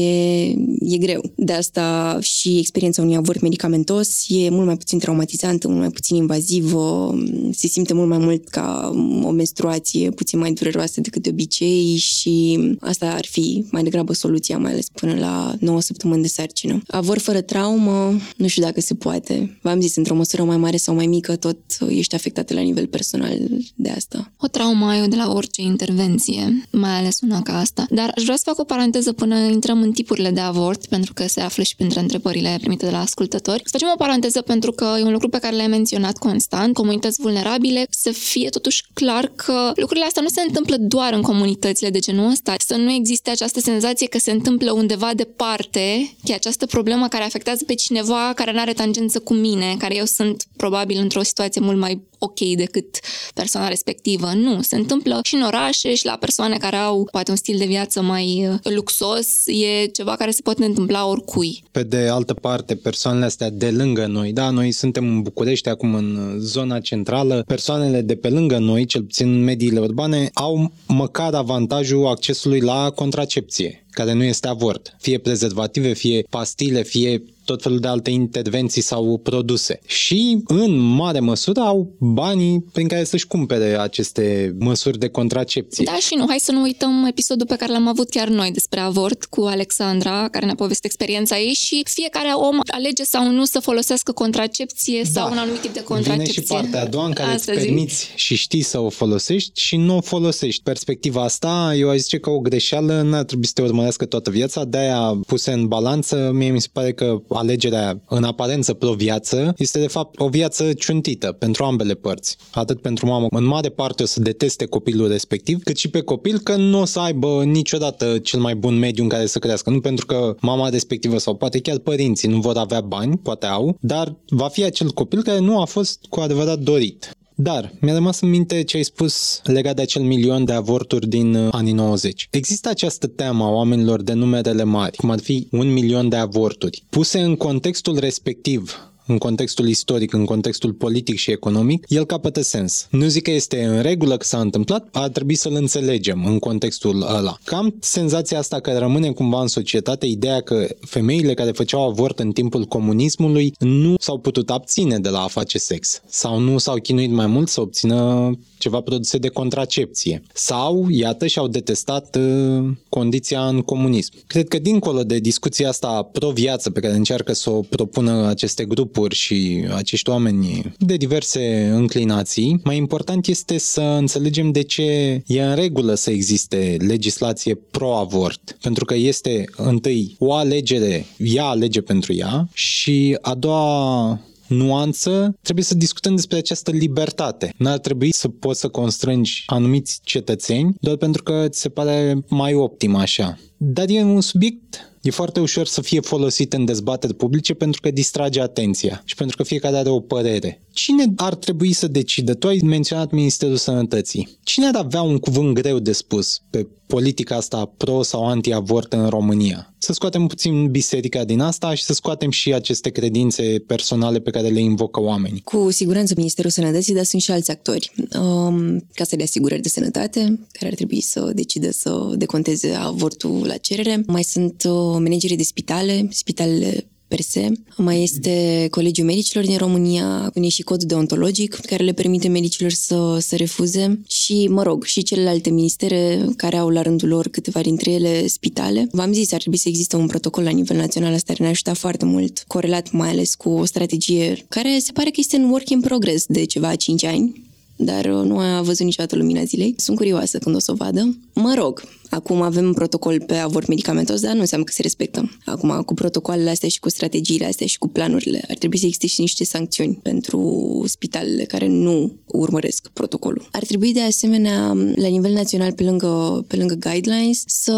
e greu. De asta și experiența unui avort medicamentos e mult mai puțin traumatizantă, mult mai puțin invazivă, se simte mult mai mult ca o menstruație puțin mai dureroasă decât de obicei și asta ar fi mai degrabă soluția, mai ales până la 9 săptămâni de sarcină. Avor fără traumă, nu știu dacă se poate. V-am zis, într-o măsură mai mare sau mai mică, tot ești afectată la nivel personal de asta. O traumă ai de la orice intervenție, mai ales una ca asta. Dar aș vrea să fac o paranteză până intrăm în tipurile de avort, pentru că se află și printre întrebările primite de la ascultători. Să facem o paranteză pentru că e un lucru pe care l-ai menționat constant, comunități vulnerabile, să fie totuși clar că lucrurile astea nu se întâmplă doar în comunitățile de genul ăsta, să nu existe această senzație că se întâmplă undeva departe, că această problemă care afectează pe cineva care nu are tangență cu mine, care eu sunt probabil într-o situație mult mai ok decât persoana respectivă. Nu, se întâmplă și în orașe și la persoane care au poate un stil de viață mai uh, luxos, e ceva care se poate întâmpla oricui. Pe de altă parte, persoanele astea de lângă noi, da, noi suntem în București, acum în zona centrală, persoanele de pe lângă noi, cel puțin în mediile urbane, au măcar avantajul accesului la contracepție care nu este avort. Fie prezervative, fie pastile, fie tot felul de alte intervenții sau produse. Și, în mare măsură, au banii prin care să-și cumpere aceste măsuri de contracepție. Da, și nu, hai să nu uităm episodul pe care l-am avut chiar noi despre avort cu Alexandra, care ne-a povestit experiența ei și fiecare om alege sau nu să folosească contracepție da. sau un anumit tip de contracepție. Vine și partea a doua în care Asta îți permiți zic. și știi să o folosești și nu o folosești. Perspectiva asta, eu aș zice că o greșeală n-ar trebui să te urmărească toată viața, de-aia puse în balanță, mie mi se pare că alegerea în aparență pro-viață este de fapt o viață ciuntită pentru ambele părți. Atât pentru mamă, în mare parte o să deteste copilul respectiv, cât și pe copil că nu o să aibă niciodată cel mai bun mediu în care să crească. Nu pentru că mama respectivă sau poate chiar părinții nu vor avea bani, poate au, dar va fi acel copil care nu a fost cu adevărat dorit. Dar mi-a rămas în minte ce ai spus legat de acel milion de avorturi din uh, anii 90. Există această teamă a oamenilor de numerele mari, cum ar fi un milion de avorturi. Puse în contextul respectiv, în contextul istoric, în contextul politic și economic, el capătă sens. Nu zic că este în regulă că s-a întâmplat, ar trebui să-l înțelegem în contextul ăla. Cam senzația asta că rămâne cumva în societate, ideea că femeile care făceau avort în timpul comunismului nu s-au putut abține de la a face sex sau nu s-au chinuit mai mult să obțină ceva produse de contracepție. Sau, iată, și-au detestat uh, condiția în comunism. Cred că dincolo de discuția asta pro-viață pe care încearcă să o propună aceste grupuri și acești oameni de diverse înclinații, mai important este să înțelegem de ce e în regulă să existe legislație pro-avort. Pentru că este întâi o alegere, ea alege pentru ea și a doua nuanță, trebuie să discutăm despre această libertate. Nu ar trebui să poți să constrângi anumiți cetățeni doar pentru că ți se pare mai optim așa. Dar e un subiect e foarte ușor să fie folosit în dezbateri publice pentru că distrage atenția și pentru că fiecare are o părere. Cine ar trebui să decidă? Tu ai menționat Ministerul Sănătății. Cine ar avea un cuvânt greu de spus pe politica asta pro sau anti-avort în România? Să scoatem puțin biserica din asta și să scoatem și aceste credințe personale pe care le invocă oamenii. Cu siguranță Ministerul Sănătății, dar sunt și alți actori. Um, Casa de Asigurări de Sănătate, care ar trebui să decidă să deconteze avortul la cerere. Mai sunt uh, managerii de spitale, spitalele per se. Mai este Colegiul Medicilor din România, e și cod deontologic care le permite medicilor să, să refuze și, mă rog, și celelalte ministere care au la rândul lor câteva dintre ele spitale. V-am zis, ar trebui să existe un protocol la nivel național, asta ne-a ajutat foarte mult, corelat mai ales cu o strategie care se pare că este în work in progress de ceva 5 ani, dar uh, nu a văzut niciodată lumina zilei. Sunt curioasă când o să o vadă. Mă rog, acum avem protocol pe avort medicamentos, dar nu înseamnă că se respectă. Acum, cu protocoalele astea și cu strategiile astea și cu planurile, ar trebui să existe și niște sancțiuni pentru spitalele care nu urmăresc protocolul. Ar trebui de asemenea, la nivel național, pe lângă, pe lângă guidelines, să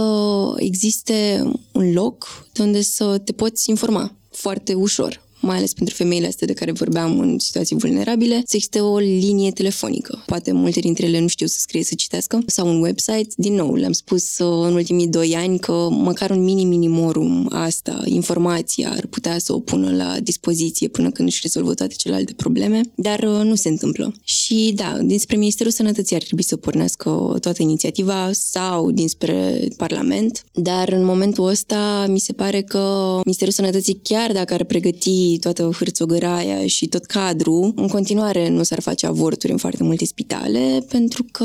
existe un loc de unde să te poți informa foarte ușor mai ales pentru femeile astea de care vorbeam în situații vulnerabile, să existe o linie telefonică. Poate multe dintre ele nu știu să scrie, să citească, sau un website. Din nou, le-am spus uh, în ultimii doi ani că măcar un mini-minimorum asta, informația, ar putea să o pună la dispoziție până când își rezolvă toate celelalte probleme, dar uh, nu se întâmplă. Și da, dinspre Ministerul Sănătății ar trebui să pornească toată inițiativa sau dinspre Parlament, dar în momentul ăsta mi se pare că Ministerul Sănătății, chiar dacă ar pregăti toată hârțogăraia și tot cadrul, în continuare nu s-ar face avorturi în foarte multe spitale pentru că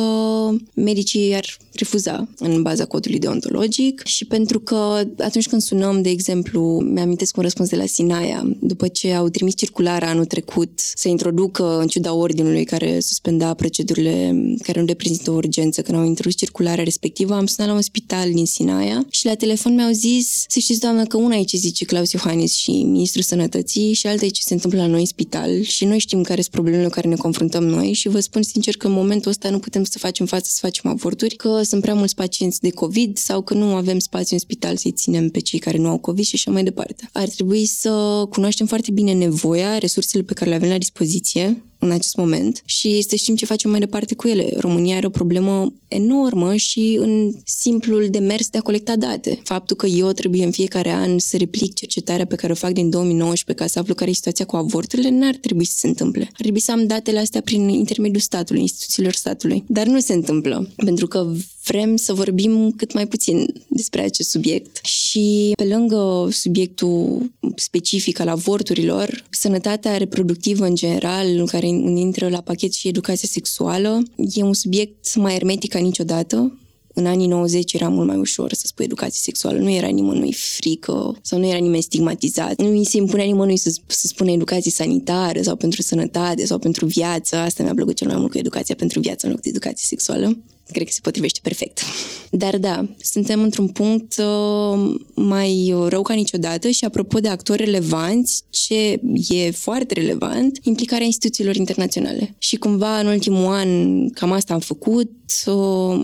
medicii ar refuza în baza codului deontologic și pentru că atunci când sunăm, de exemplu, mi-amintesc un răspuns de la Sinaia, după ce au trimis circulara anul trecut să introducă, în ciuda ordinului care suspenda procedurile care nu reprezintă o urgență, când au introdus circularea respectivă, am sunat la un spital din Sinaia și la telefon mi-au zis, să știți, doamnă, că una e ce zice Claus Iohannis și Ministrul Sănătății și alta e ce se întâmplă la noi în spital și noi știm care sunt problemele cu care ne confruntăm noi și vă spun sincer că în momentul ăsta nu putem să facem față să facem avorturi, că sunt prea mulți pacienți de COVID sau că nu avem spațiu în spital să-i ținem pe cei care nu au COVID și așa mai departe. Ar trebui să cunoaștem foarte bine nevoia, resursele pe care le avem la dispoziție în acest moment și să știm ce facem mai departe cu ele. România are o problemă enormă și în simplul demers de a colecta date. Faptul că eu trebuie în fiecare an să replic cercetarea pe care o fac din 2019 ca să aflu care e situația cu avorturile, n-ar trebui să se întâmple. Ar trebui să am datele astea prin intermediul statului, instituțiilor statului. Dar nu se întâmplă, pentru că vrem să vorbim cât mai puțin despre acest subiect și pe lângă subiectul specific al avorturilor, sănătatea reproductivă în general, care intră la pachet și educația sexuală, e un subiect mai hermetic ca niciodată. În anii 90 era mult mai ușor să spui educație sexuală, nu era nimănui frică sau nu era nimeni stigmatizat. Nu mi se impunea nimănui să, să spună educație sanitară sau pentru sănătate sau pentru viață. Asta mi-a plăcut cel mai mult cu educația pentru viață în loc de educație sexuală cred că se potrivește perfect. Dar da, suntem într-un punct uh, mai rău ca niciodată și apropo de actori relevanți, ce e foarte relevant, implicarea instituțiilor internaționale. Și cumva în ultimul an cam asta am făcut, uh,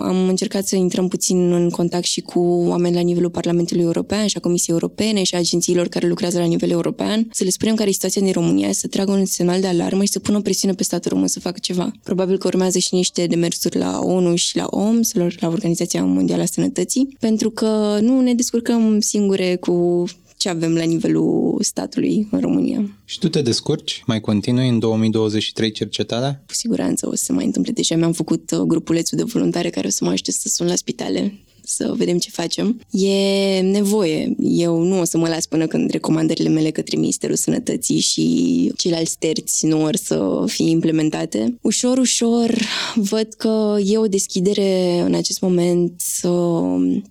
am încercat să intrăm puțin în contact și cu oameni la nivelul Parlamentului European și a Comisiei Europene și a agențiilor care lucrează la nivel european, să le spunem care e situația din România, să tragă un semnal de alarmă și să pună presiune pe statul român să facă ceva. Probabil că urmează și niște demersuri la ONU și la OMS, la Organizația Mondială a Sănătății, pentru că nu ne descurcăm singure cu ce avem la nivelul statului în România. Și tu te descurci? Mai continui în 2023 cercetarea? Cu siguranță o să se mai întâmple. Deja mi-am făcut uh, grupulețul de voluntare care o să mă ajute să sun la spitale să vedem ce facem. E nevoie. Eu nu o să mă las până când recomandările mele către Ministerul Sănătății și ceilalți terți nu or să fie implementate. Ușor, ușor văd că e o deschidere în acest moment,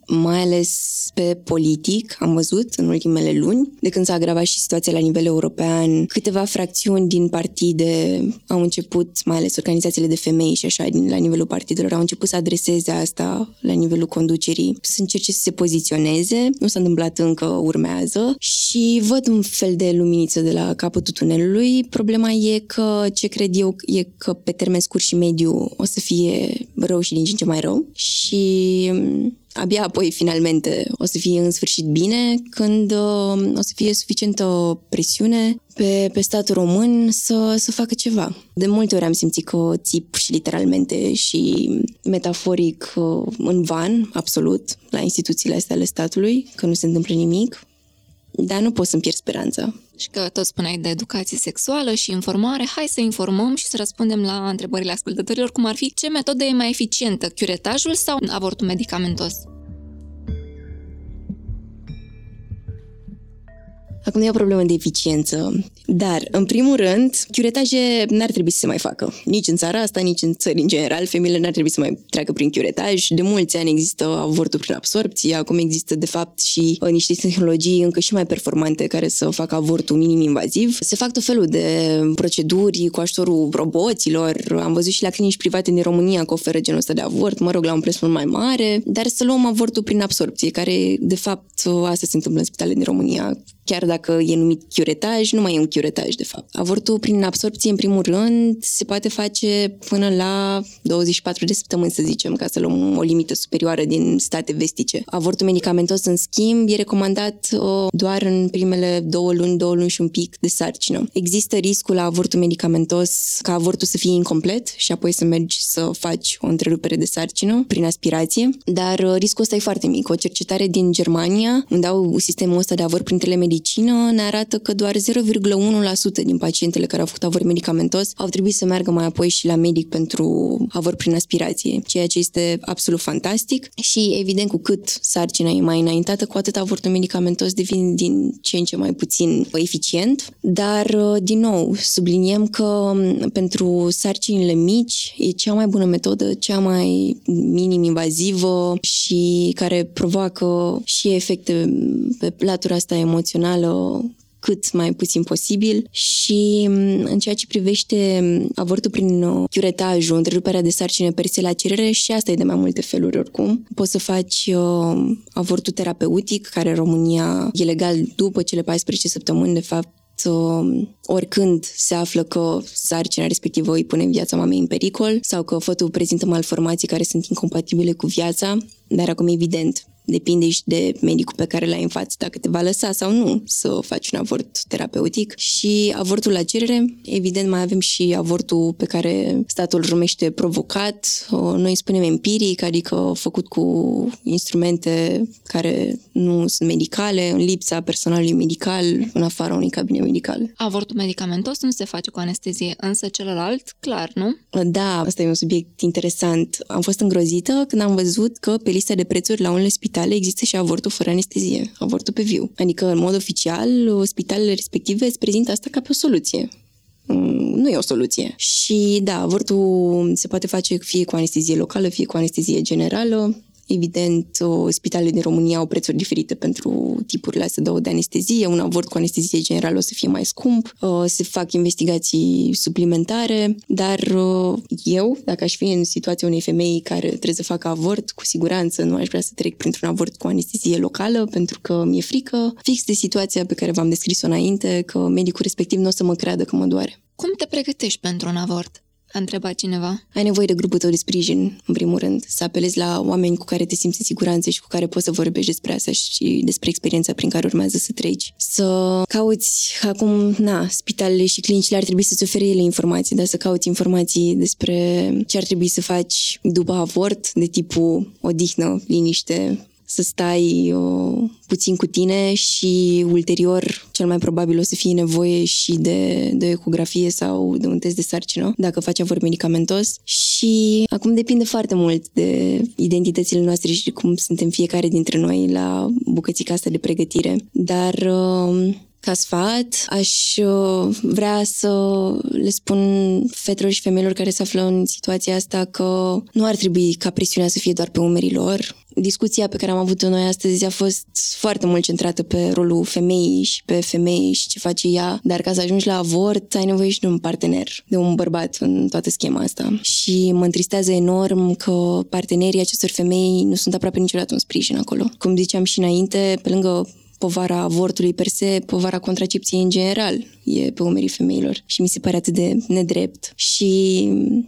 mai ales pe politic, am văzut în ultimele luni, de când s-a agravat și situația la nivel european. Câteva fracțiuni din partide au început, mai ales organizațiile de femei și așa, din, la nivelul partidelor, au început să adreseze asta la nivelul conducerii conducerii să încerce să se poziționeze. Nu s-a întâmplat încă, urmează și văd un fel de luminiță de la capătul tunelului. Problema e că ce cred eu e că pe termen scurt și mediu o să fie rău și din ce în ce mai rău și abia apoi finalmente o să fie în sfârșit bine când uh, o să fie suficientă presiune pe, pe statul român să, să facă ceva. De multe ori am simțit că țip și literalmente și metaforic uh, în van, absolut, la instituțiile astea ale statului, că nu se întâmplă nimic, dar nu pot să-mi pierd speranța. Și că tot spuneai de educație sexuală și informare, hai să informăm și să răspundem la întrebările ascultătorilor, cum ar fi ce metodă e mai eficientă, curetajul sau avortul medicamentos? Acum nu e o problemă de eficiență, dar, în primul rând, chiuretaje n-ar trebui să se mai facă. Nici în țara asta, nici în țări în general, femeile n-ar trebui să mai treacă prin chiuretaj. De mulți ani există avortul prin absorpție, acum există, de fapt, și uh, niște tehnologii încă și mai performante care să facă avortul minim invaziv. Se fac tot felul de proceduri cu ajutorul roboților. Am văzut și la clinici private din România că oferă genul ăsta de avort, mă rog, la un preț mult mai mare, dar să luăm avortul prin absorpție, care, de fapt, asta se întâmplă în spitale din România chiar dacă e numit chiuretaj, nu mai e un chiuretaj, de fapt. Avortul prin absorpție, în primul rând, se poate face până la 24 de săptămâni, să zicem, ca să luăm o limită superioară din state vestice. Avortul medicamentos, în schimb, e recomandat uh, doar în primele două luni, două luni și un pic de sarcină. Există riscul la avortul medicamentos ca avortul să fie incomplet și apoi să mergi să faci o întrerupere de sarcină prin aspirație, dar uh, riscul ăsta e foarte mic. O cercetare din Germania, unde au sistemul ăsta de avort prin telemedicină, medicină ne arată că doar 0,1% din pacientele care au făcut avort medicamentos au trebuit să meargă mai apoi și la medic pentru avort prin aspirație, ceea ce este absolut fantastic. Și evident cu cât sarcina e mai înaintată, cu atât avortul medicamentos devine din ce în ce mai puțin eficient, dar din nou subliniem că pentru sarcinile mici e cea mai bună metodă, cea mai minim invazivă și care provoacă și efecte pe latura asta emoțională emoțională cât mai puțin posibil și mm, în ceea ce privește avortul prin chiuretajul, întreruperea de sarcină per se la cerere și asta e de mai multe feluri oricum. Poți să faci uh, avortul terapeutic, care în România e legal după cele 14 săptămâni, de fapt uh, oricând se află că sarcina respectivă îi pune viața mamei în pericol sau că fătul prezintă malformații care sunt incompatibile cu viața, dar acum evident depinde și de medicul pe care l-ai în față, dacă te va lăsa sau nu să faci un avort terapeutic. Și avortul la cerere, evident mai avem și avortul pe care statul rumește provocat, noi spunem empiric, adică făcut cu instrumente care nu sunt medicale, în lipsa personalului medical, în afara unui cabinet medical. Avortul medicamentos nu se face cu anestezie, însă celălalt, clar, nu? Da, asta e un subiect interesant. Am fost îngrozită când am văzut că pe lista de prețuri la unele spitale spitale există și avortul fără anestezie, avortul pe viu. Adică, în mod oficial, spitalele respective îți prezintă asta ca pe o soluție mm, nu e o soluție. Și da, avortul se poate face fie cu anestezie locală, fie cu anestezie generală. Evident, spitalele din România au prețuri diferite pentru tipurile astea două de anestezie. Un avort cu anestezie generală o să fie mai scump, se fac investigații suplimentare, dar eu, dacă aș fi în situația unei femei care trebuie să facă avort, cu siguranță nu aș vrea să trec printr-un avort cu anestezie locală, pentru că mi-e frică, fix de situația pe care v-am descris-o înainte, că medicul respectiv nu o să mă creadă că mă doare. Cum te pregătești pentru un avort? A întrebat cineva. Ai nevoie de grupul tău de sprijin, în primul rând, să apelezi la oameni cu care te simți în siguranță și cu care poți să vorbești despre asta și despre experiența prin care urmează să treci. Să cauți, acum, na, spitalele și clinicile ar trebui să-ți ofere ele informații, dar să cauți informații despre ce ar trebui să faci după avort, de tipul odihnă, liniște, să stai uh, puțin cu tine și ulterior cel mai probabil o să fie nevoie și de, de ecografie sau de un test de sarcină dacă faci avort medicamentos și acum depinde foarte mult de identitățile noastre și de cum suntem fiecare dintre noi la bucățica asta de pregătire. Dar uh, ca sfat, aș uh, vrea să le spun fetelor și femeilor care se află în situația asta că nu ar trebui ca presiunea să fie doar pe umerii lor. Discuția pe care am avut-o noi astăzi a fost foarte mult centrată pe rolul femeii și pe femei și ce face ea, dar ca să ajungi la avort ai nevoie și de un partener, de un bărbat în toată schema asta. Și mă întristează enorm că partenerii acestor femei nu sunt aproape niciodată un sprijin acolo. Cum ziceam și înainte, pe lângă povara avortului per se, povara contracepției în general e pe umerii femeilor și mi se pare atât de nedrept și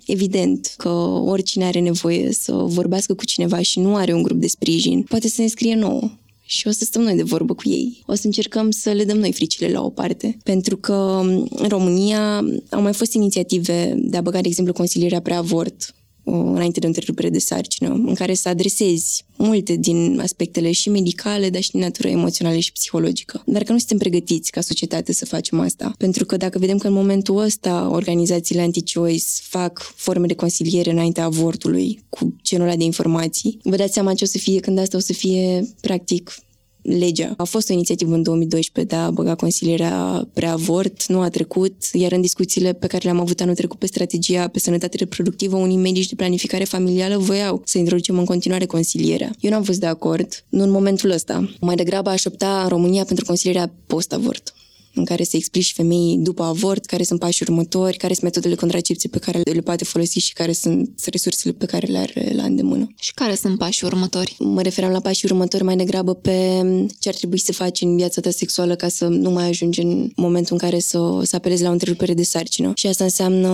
evident că oricine are nevoie să vorbească cu cineva și nu are un grup de sprijin, poate să ne scrie nouă și o să stăm noi de vorbă cu ei. O să încercăm să le dăm noi fricile la o parte. Pentru că în România au mai fost inițiative de a băga, de exemplu, consilierea pre-avort înainte de o întrerupere de sarcină, în care să adresezi multe din aspectele și medicale, dar și din natură emoțională și psihologică. Dar că nu suntem pregătiți ca societate să facem asta. Pentru că dacă vedem că în momentul ăsta organizațiile anti-choice fac forme de consiliere înaintea avortului cu genul ăla de informații, vă dați seama ce o să fie când asta o să fie practic legea. A fost o inițiativă în 2012 de a băga consilierea preavort, nu a trecut, iar în discuțiile pe care le-am avut anul trecut pe strategia pe sănătate reproductivă, unii medici de planificare familială voiau să introducem în continuare consilierea. Eu n-am fost de acord, nu în momentul ăsta. Mai degrabă aș opta în România pentru consilierea post-avort în care să explici femeii după avort care sunt pașii următori, care sunt metodele contracepție pe care le poate folosi și care sunt resursele pe care le are la îndemână. Și care sunt pașii următori? Mă referam la pașii următori mai degrabă pe ce ar trebui să faci în viața ta sexuală ca să nu mai ajungi în momentul în care să, să apelezi la o întrerupere de sarcină. Și asta înseamnă,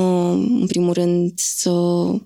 în primul rând, să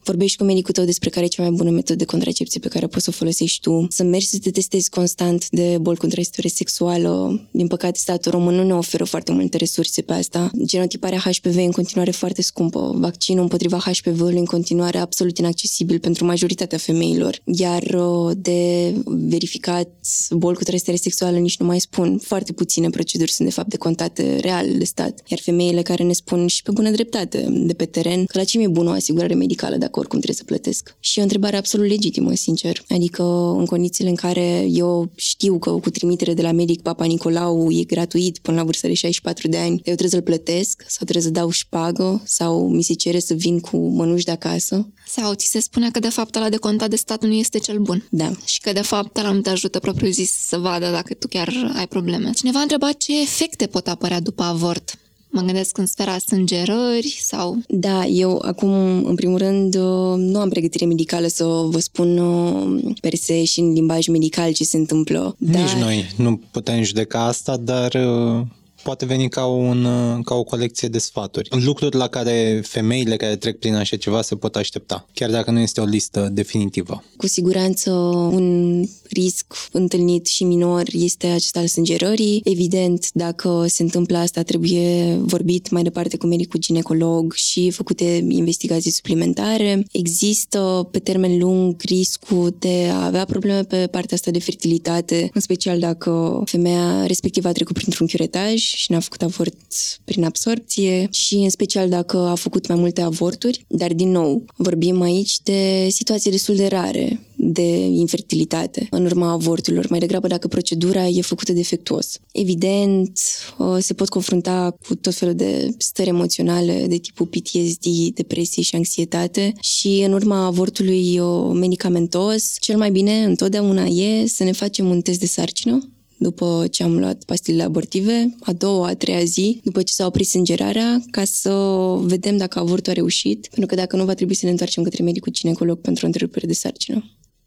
vorbești cu medicul tău despre care e cea mai bună metodă de contracepție pe care poți să o folosești tu, să mergi să te testezi constant de boli contracepție sexuală. Din păcate, statul român nu ne oferă oferă foarte multe resurse pe asta. Genotiparea HPV e în continuare foarte scumpă. Vaccinul împotriva HPV-ului în continuare absolut inaccesibil pentru majoritatea femeilor. Iar uh, de verificat boli cu trăstere sexuală nici nu mai spun. Foarte puține proceduri sunt de fapt decontate real de stat. Iar femeile care ne spun și pe bună dreptate de pe teren că la ce mi-e bună o asigurare medicală dacă oricum trebuie să plătesc. Și e o întrebare absolut legitimă, sincer. Adică în condițiile în care eu știu că cu trimitere de la medic Papa Nicolau e gratuit până la vârstă de 64 de ani, eu trebuie să-l plătesc sau trebuie să dau șpagă sau mi se cere să vin cu mănuși de acasă. Sau ți se spune că de fapt la de contat de stat nu este cel bun. Da. Și că de fapt ăla nu te ajută propriu zis să vadă dacă tu chiar ai probleme. Cineva a întrebat ce efecte pot apărea după avort. Mă gândesc în sfera sângerări sau... Da, eu acum, în primul rând, nu am pregătire medicală să vă spun uh, per se și în limbaj medical ce se întâmplă. Nici dar... noi nu putem judeca asta, dar uh, poate veni ca, un, ca o colecție de sfaturi. Lucruri la care femeile care trec prin așa ceva se pot aștepta, chiar dacă nu este o listă definitivă. Cu siguranță un risc întâlnit și minor este acesta al sângerării. Evident, dacă se întâmplă asta, trebuie vorbit mai departe cu medicul ginecolog și făcute investigații suplimentare. Există pe termen lung riscul de a avea probleme pe partea asta de fertilitate, în special dacă femeia respectivă a trecut printr-un chiuretaj și n-a făcut avort prin absorpție și în special dacă a făcut mai multe avorturi, dar din nou vorbim aici de situații destul de rare de infertilitate în urma avorturilor, mai degrabă dacă procedura e făcută defectuos. Evident, se pot confrunta cu tot felul de stări emoționale de tipul PTSD, depresie și anxietate și în urma avortului medicamentos, cel mai bine întotdeauna e să ne facem un test de sarcină după ce am luat pastilele abortive, a doua, a treia zi, după ce s-a oprit sângerarea, ca să vedem dacă avortul a reușit, pentru că dacă nu, va trebui să ne întoarcem către medicul ginecolog pentru o întrerupere de sarcină.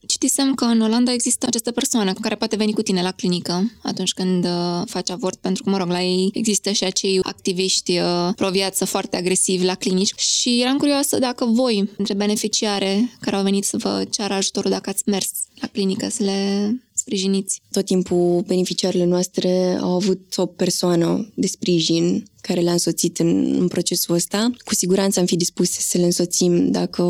Citisem că în Olanda există această persoană care poate veni cu tine la clinică atunci când uh, faci avort, pentru că, mă rog, la ei există și acei activiști uh, pro-viață foarte agresivi la clinici și eram curioasă dacă voi, între beneficiare care au venit să vă ceară ajutorul, dacă ați mers la clinică să le sprijiniți. Tot timpul beneficiarele noastre au avut o persoană de sprijin care le-a însoțit în, în procesul ăsta. Cu siguranță am fi dispuse să le însoțim dacă,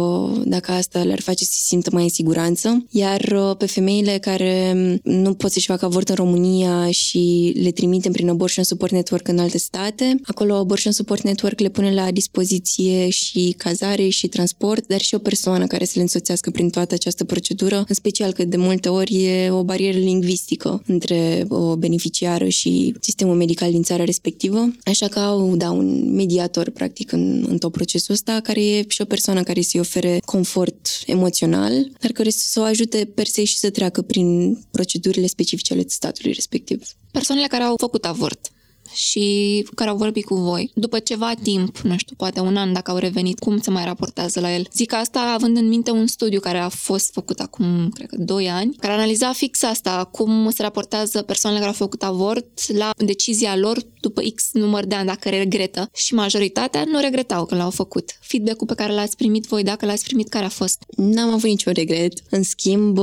dacă asta le-ar face să se simtă mai în siguranță. Iar uh, pe femeile care nu pot să-și facă avort în România și le trimitem prin Abortion Support Network în alte state, acolo Abortion Support Network le pune la dispoziție și cazare și transport, dar și o persoană care să le însoțească prin toată această procedură, în special că de multe ori e o barieră lingvistică între o beneficiară și sistemul medical din țara respectivă. Așa că au da, un mediator, practic, în, în tot procesul ăsta, care e și o persoană care să-i ofere confort emoțional, dar care să o ajute per se și să treacă prin procedurile specifice ale statului respectiv. Persoanele care au făcut avort și care au vorbit cu voi. După ceva timp, nu știu, poate un an dacă au revenit, cum se mai raportează la el? Zic asta având în minte un studiu care a fost făcut acum, cred că, 2 ani, care analiza fix asta, cum se raportează persoanele care au făcut avort la decizia lor după X număr de ani, dacă regretă. Și majoritatea nu regretau că l-au făcut. Feedback-ul pe care l-ați primit voi, dacă l-ați primit, care a fost? N-am avut niciun regret. În schimb,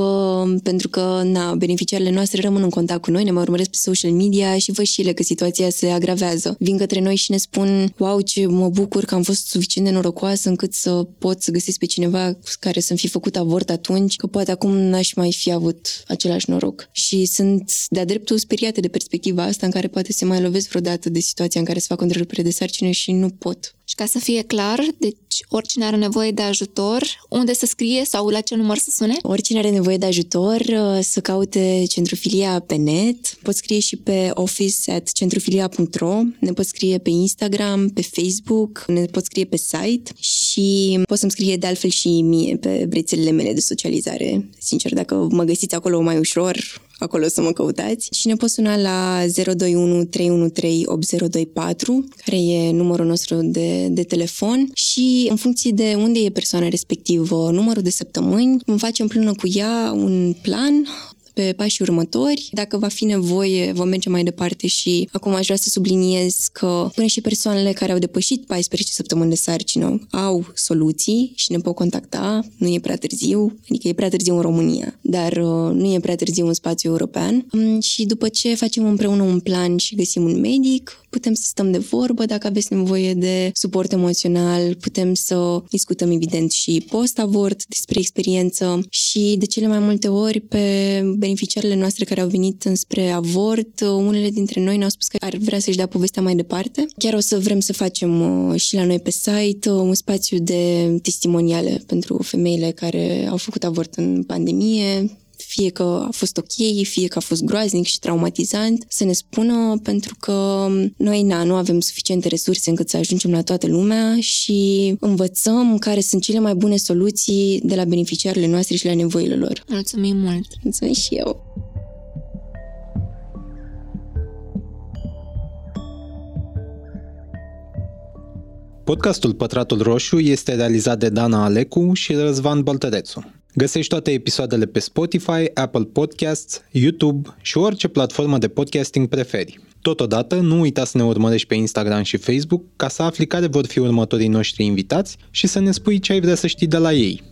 pentru că na, beneficiarele noastre rămân în contact cu noi, ne mai urmăresc pe social media și văd și ele că situația se agravează. Vin către noi și ne spun, wow, ce mă bucur că am fost suficient de norocoasă încât să pot să găsesc pe cineva care să-mi fi făcut avort atunci, că poate acum n-aș mai fi avut același noroc. Și sunt de-a dreptul speriate de perspectiva asta în care poate se mai lovesc vreodată de situația în care se fac o întrerupere de sarcină și nu pot Și ca să fie clar, deci oricine are nevoie de ajutor, unde să scrie sau la ce număr să sune? Oricine are nevoie de ajutor uh, să caute Centrofilia pe net. Poți scrie și pe office at centrofilia.ro, ne poți scrie pe Instagram, pe Facebook, ne poți scrie pe site și poți să-mi scrie de altfel și mie pe rețelele mele de socializare. Sincer, dacă mă găsiți acolo mai ușor, acolo să mă căutați. Și ne poți suna la 021 313 8024, care e numărul nostru de, de telefon și în funcție de unde e persoana respectivă, numărul de săptămâni, vom face împreună cu ea un plan pe pașii următori. Dacă va fi nevoie, vom merge mai departe și acum aș vrea să subliniez că până și persoanele care au depășit 14 săptămâni de sarcină au soluții și ne pot contacta. Nu e prea târziu, adică e prea târziu în România, dar uh, nu e prea târziu în spațiu european. Um, și după ce facem împreună un plan și găsim un medic, putem să stăm de vorbă dacă aveți nevoie de suport emoțional, putem să discutăm evident și post-avort despre experiență și de cele mai multe ori pe beneficiarele noastre care au venit înspre avort, unele dintre noi ne-au spus că ar vrea să-și dea povestea mai departe. Chiar o să vrem să facem uh, și la noi pe site uh, un spațiu de testimoniale pentru femeile care au făcut avort în pandemie, fie că a fost ok, fie că a fost groaznic și traumatizant, să ne spună pentru că noi na, nu avem suficiente resurse încât să ajungem la toată lumea și învățăm care sunt cele mai bune soluții de la beneficiarele noastre și la nevoile lor. Mulțumim mult! Mulțumesc și eu! Podcastul Pătratul Roșu este realizat de Dana Alecu și Răzvan Băltărețu. Găsești toate episoadele pe Spotify, Apple Podcasts, YouTube și orice platformă de podcasting preferi. Totodată, nu uita să ne urmărești pe Instagram și Facebook ca să afli care vor fi următorii noștri invitați și să ne spui ce ai vrea să știi de la ei.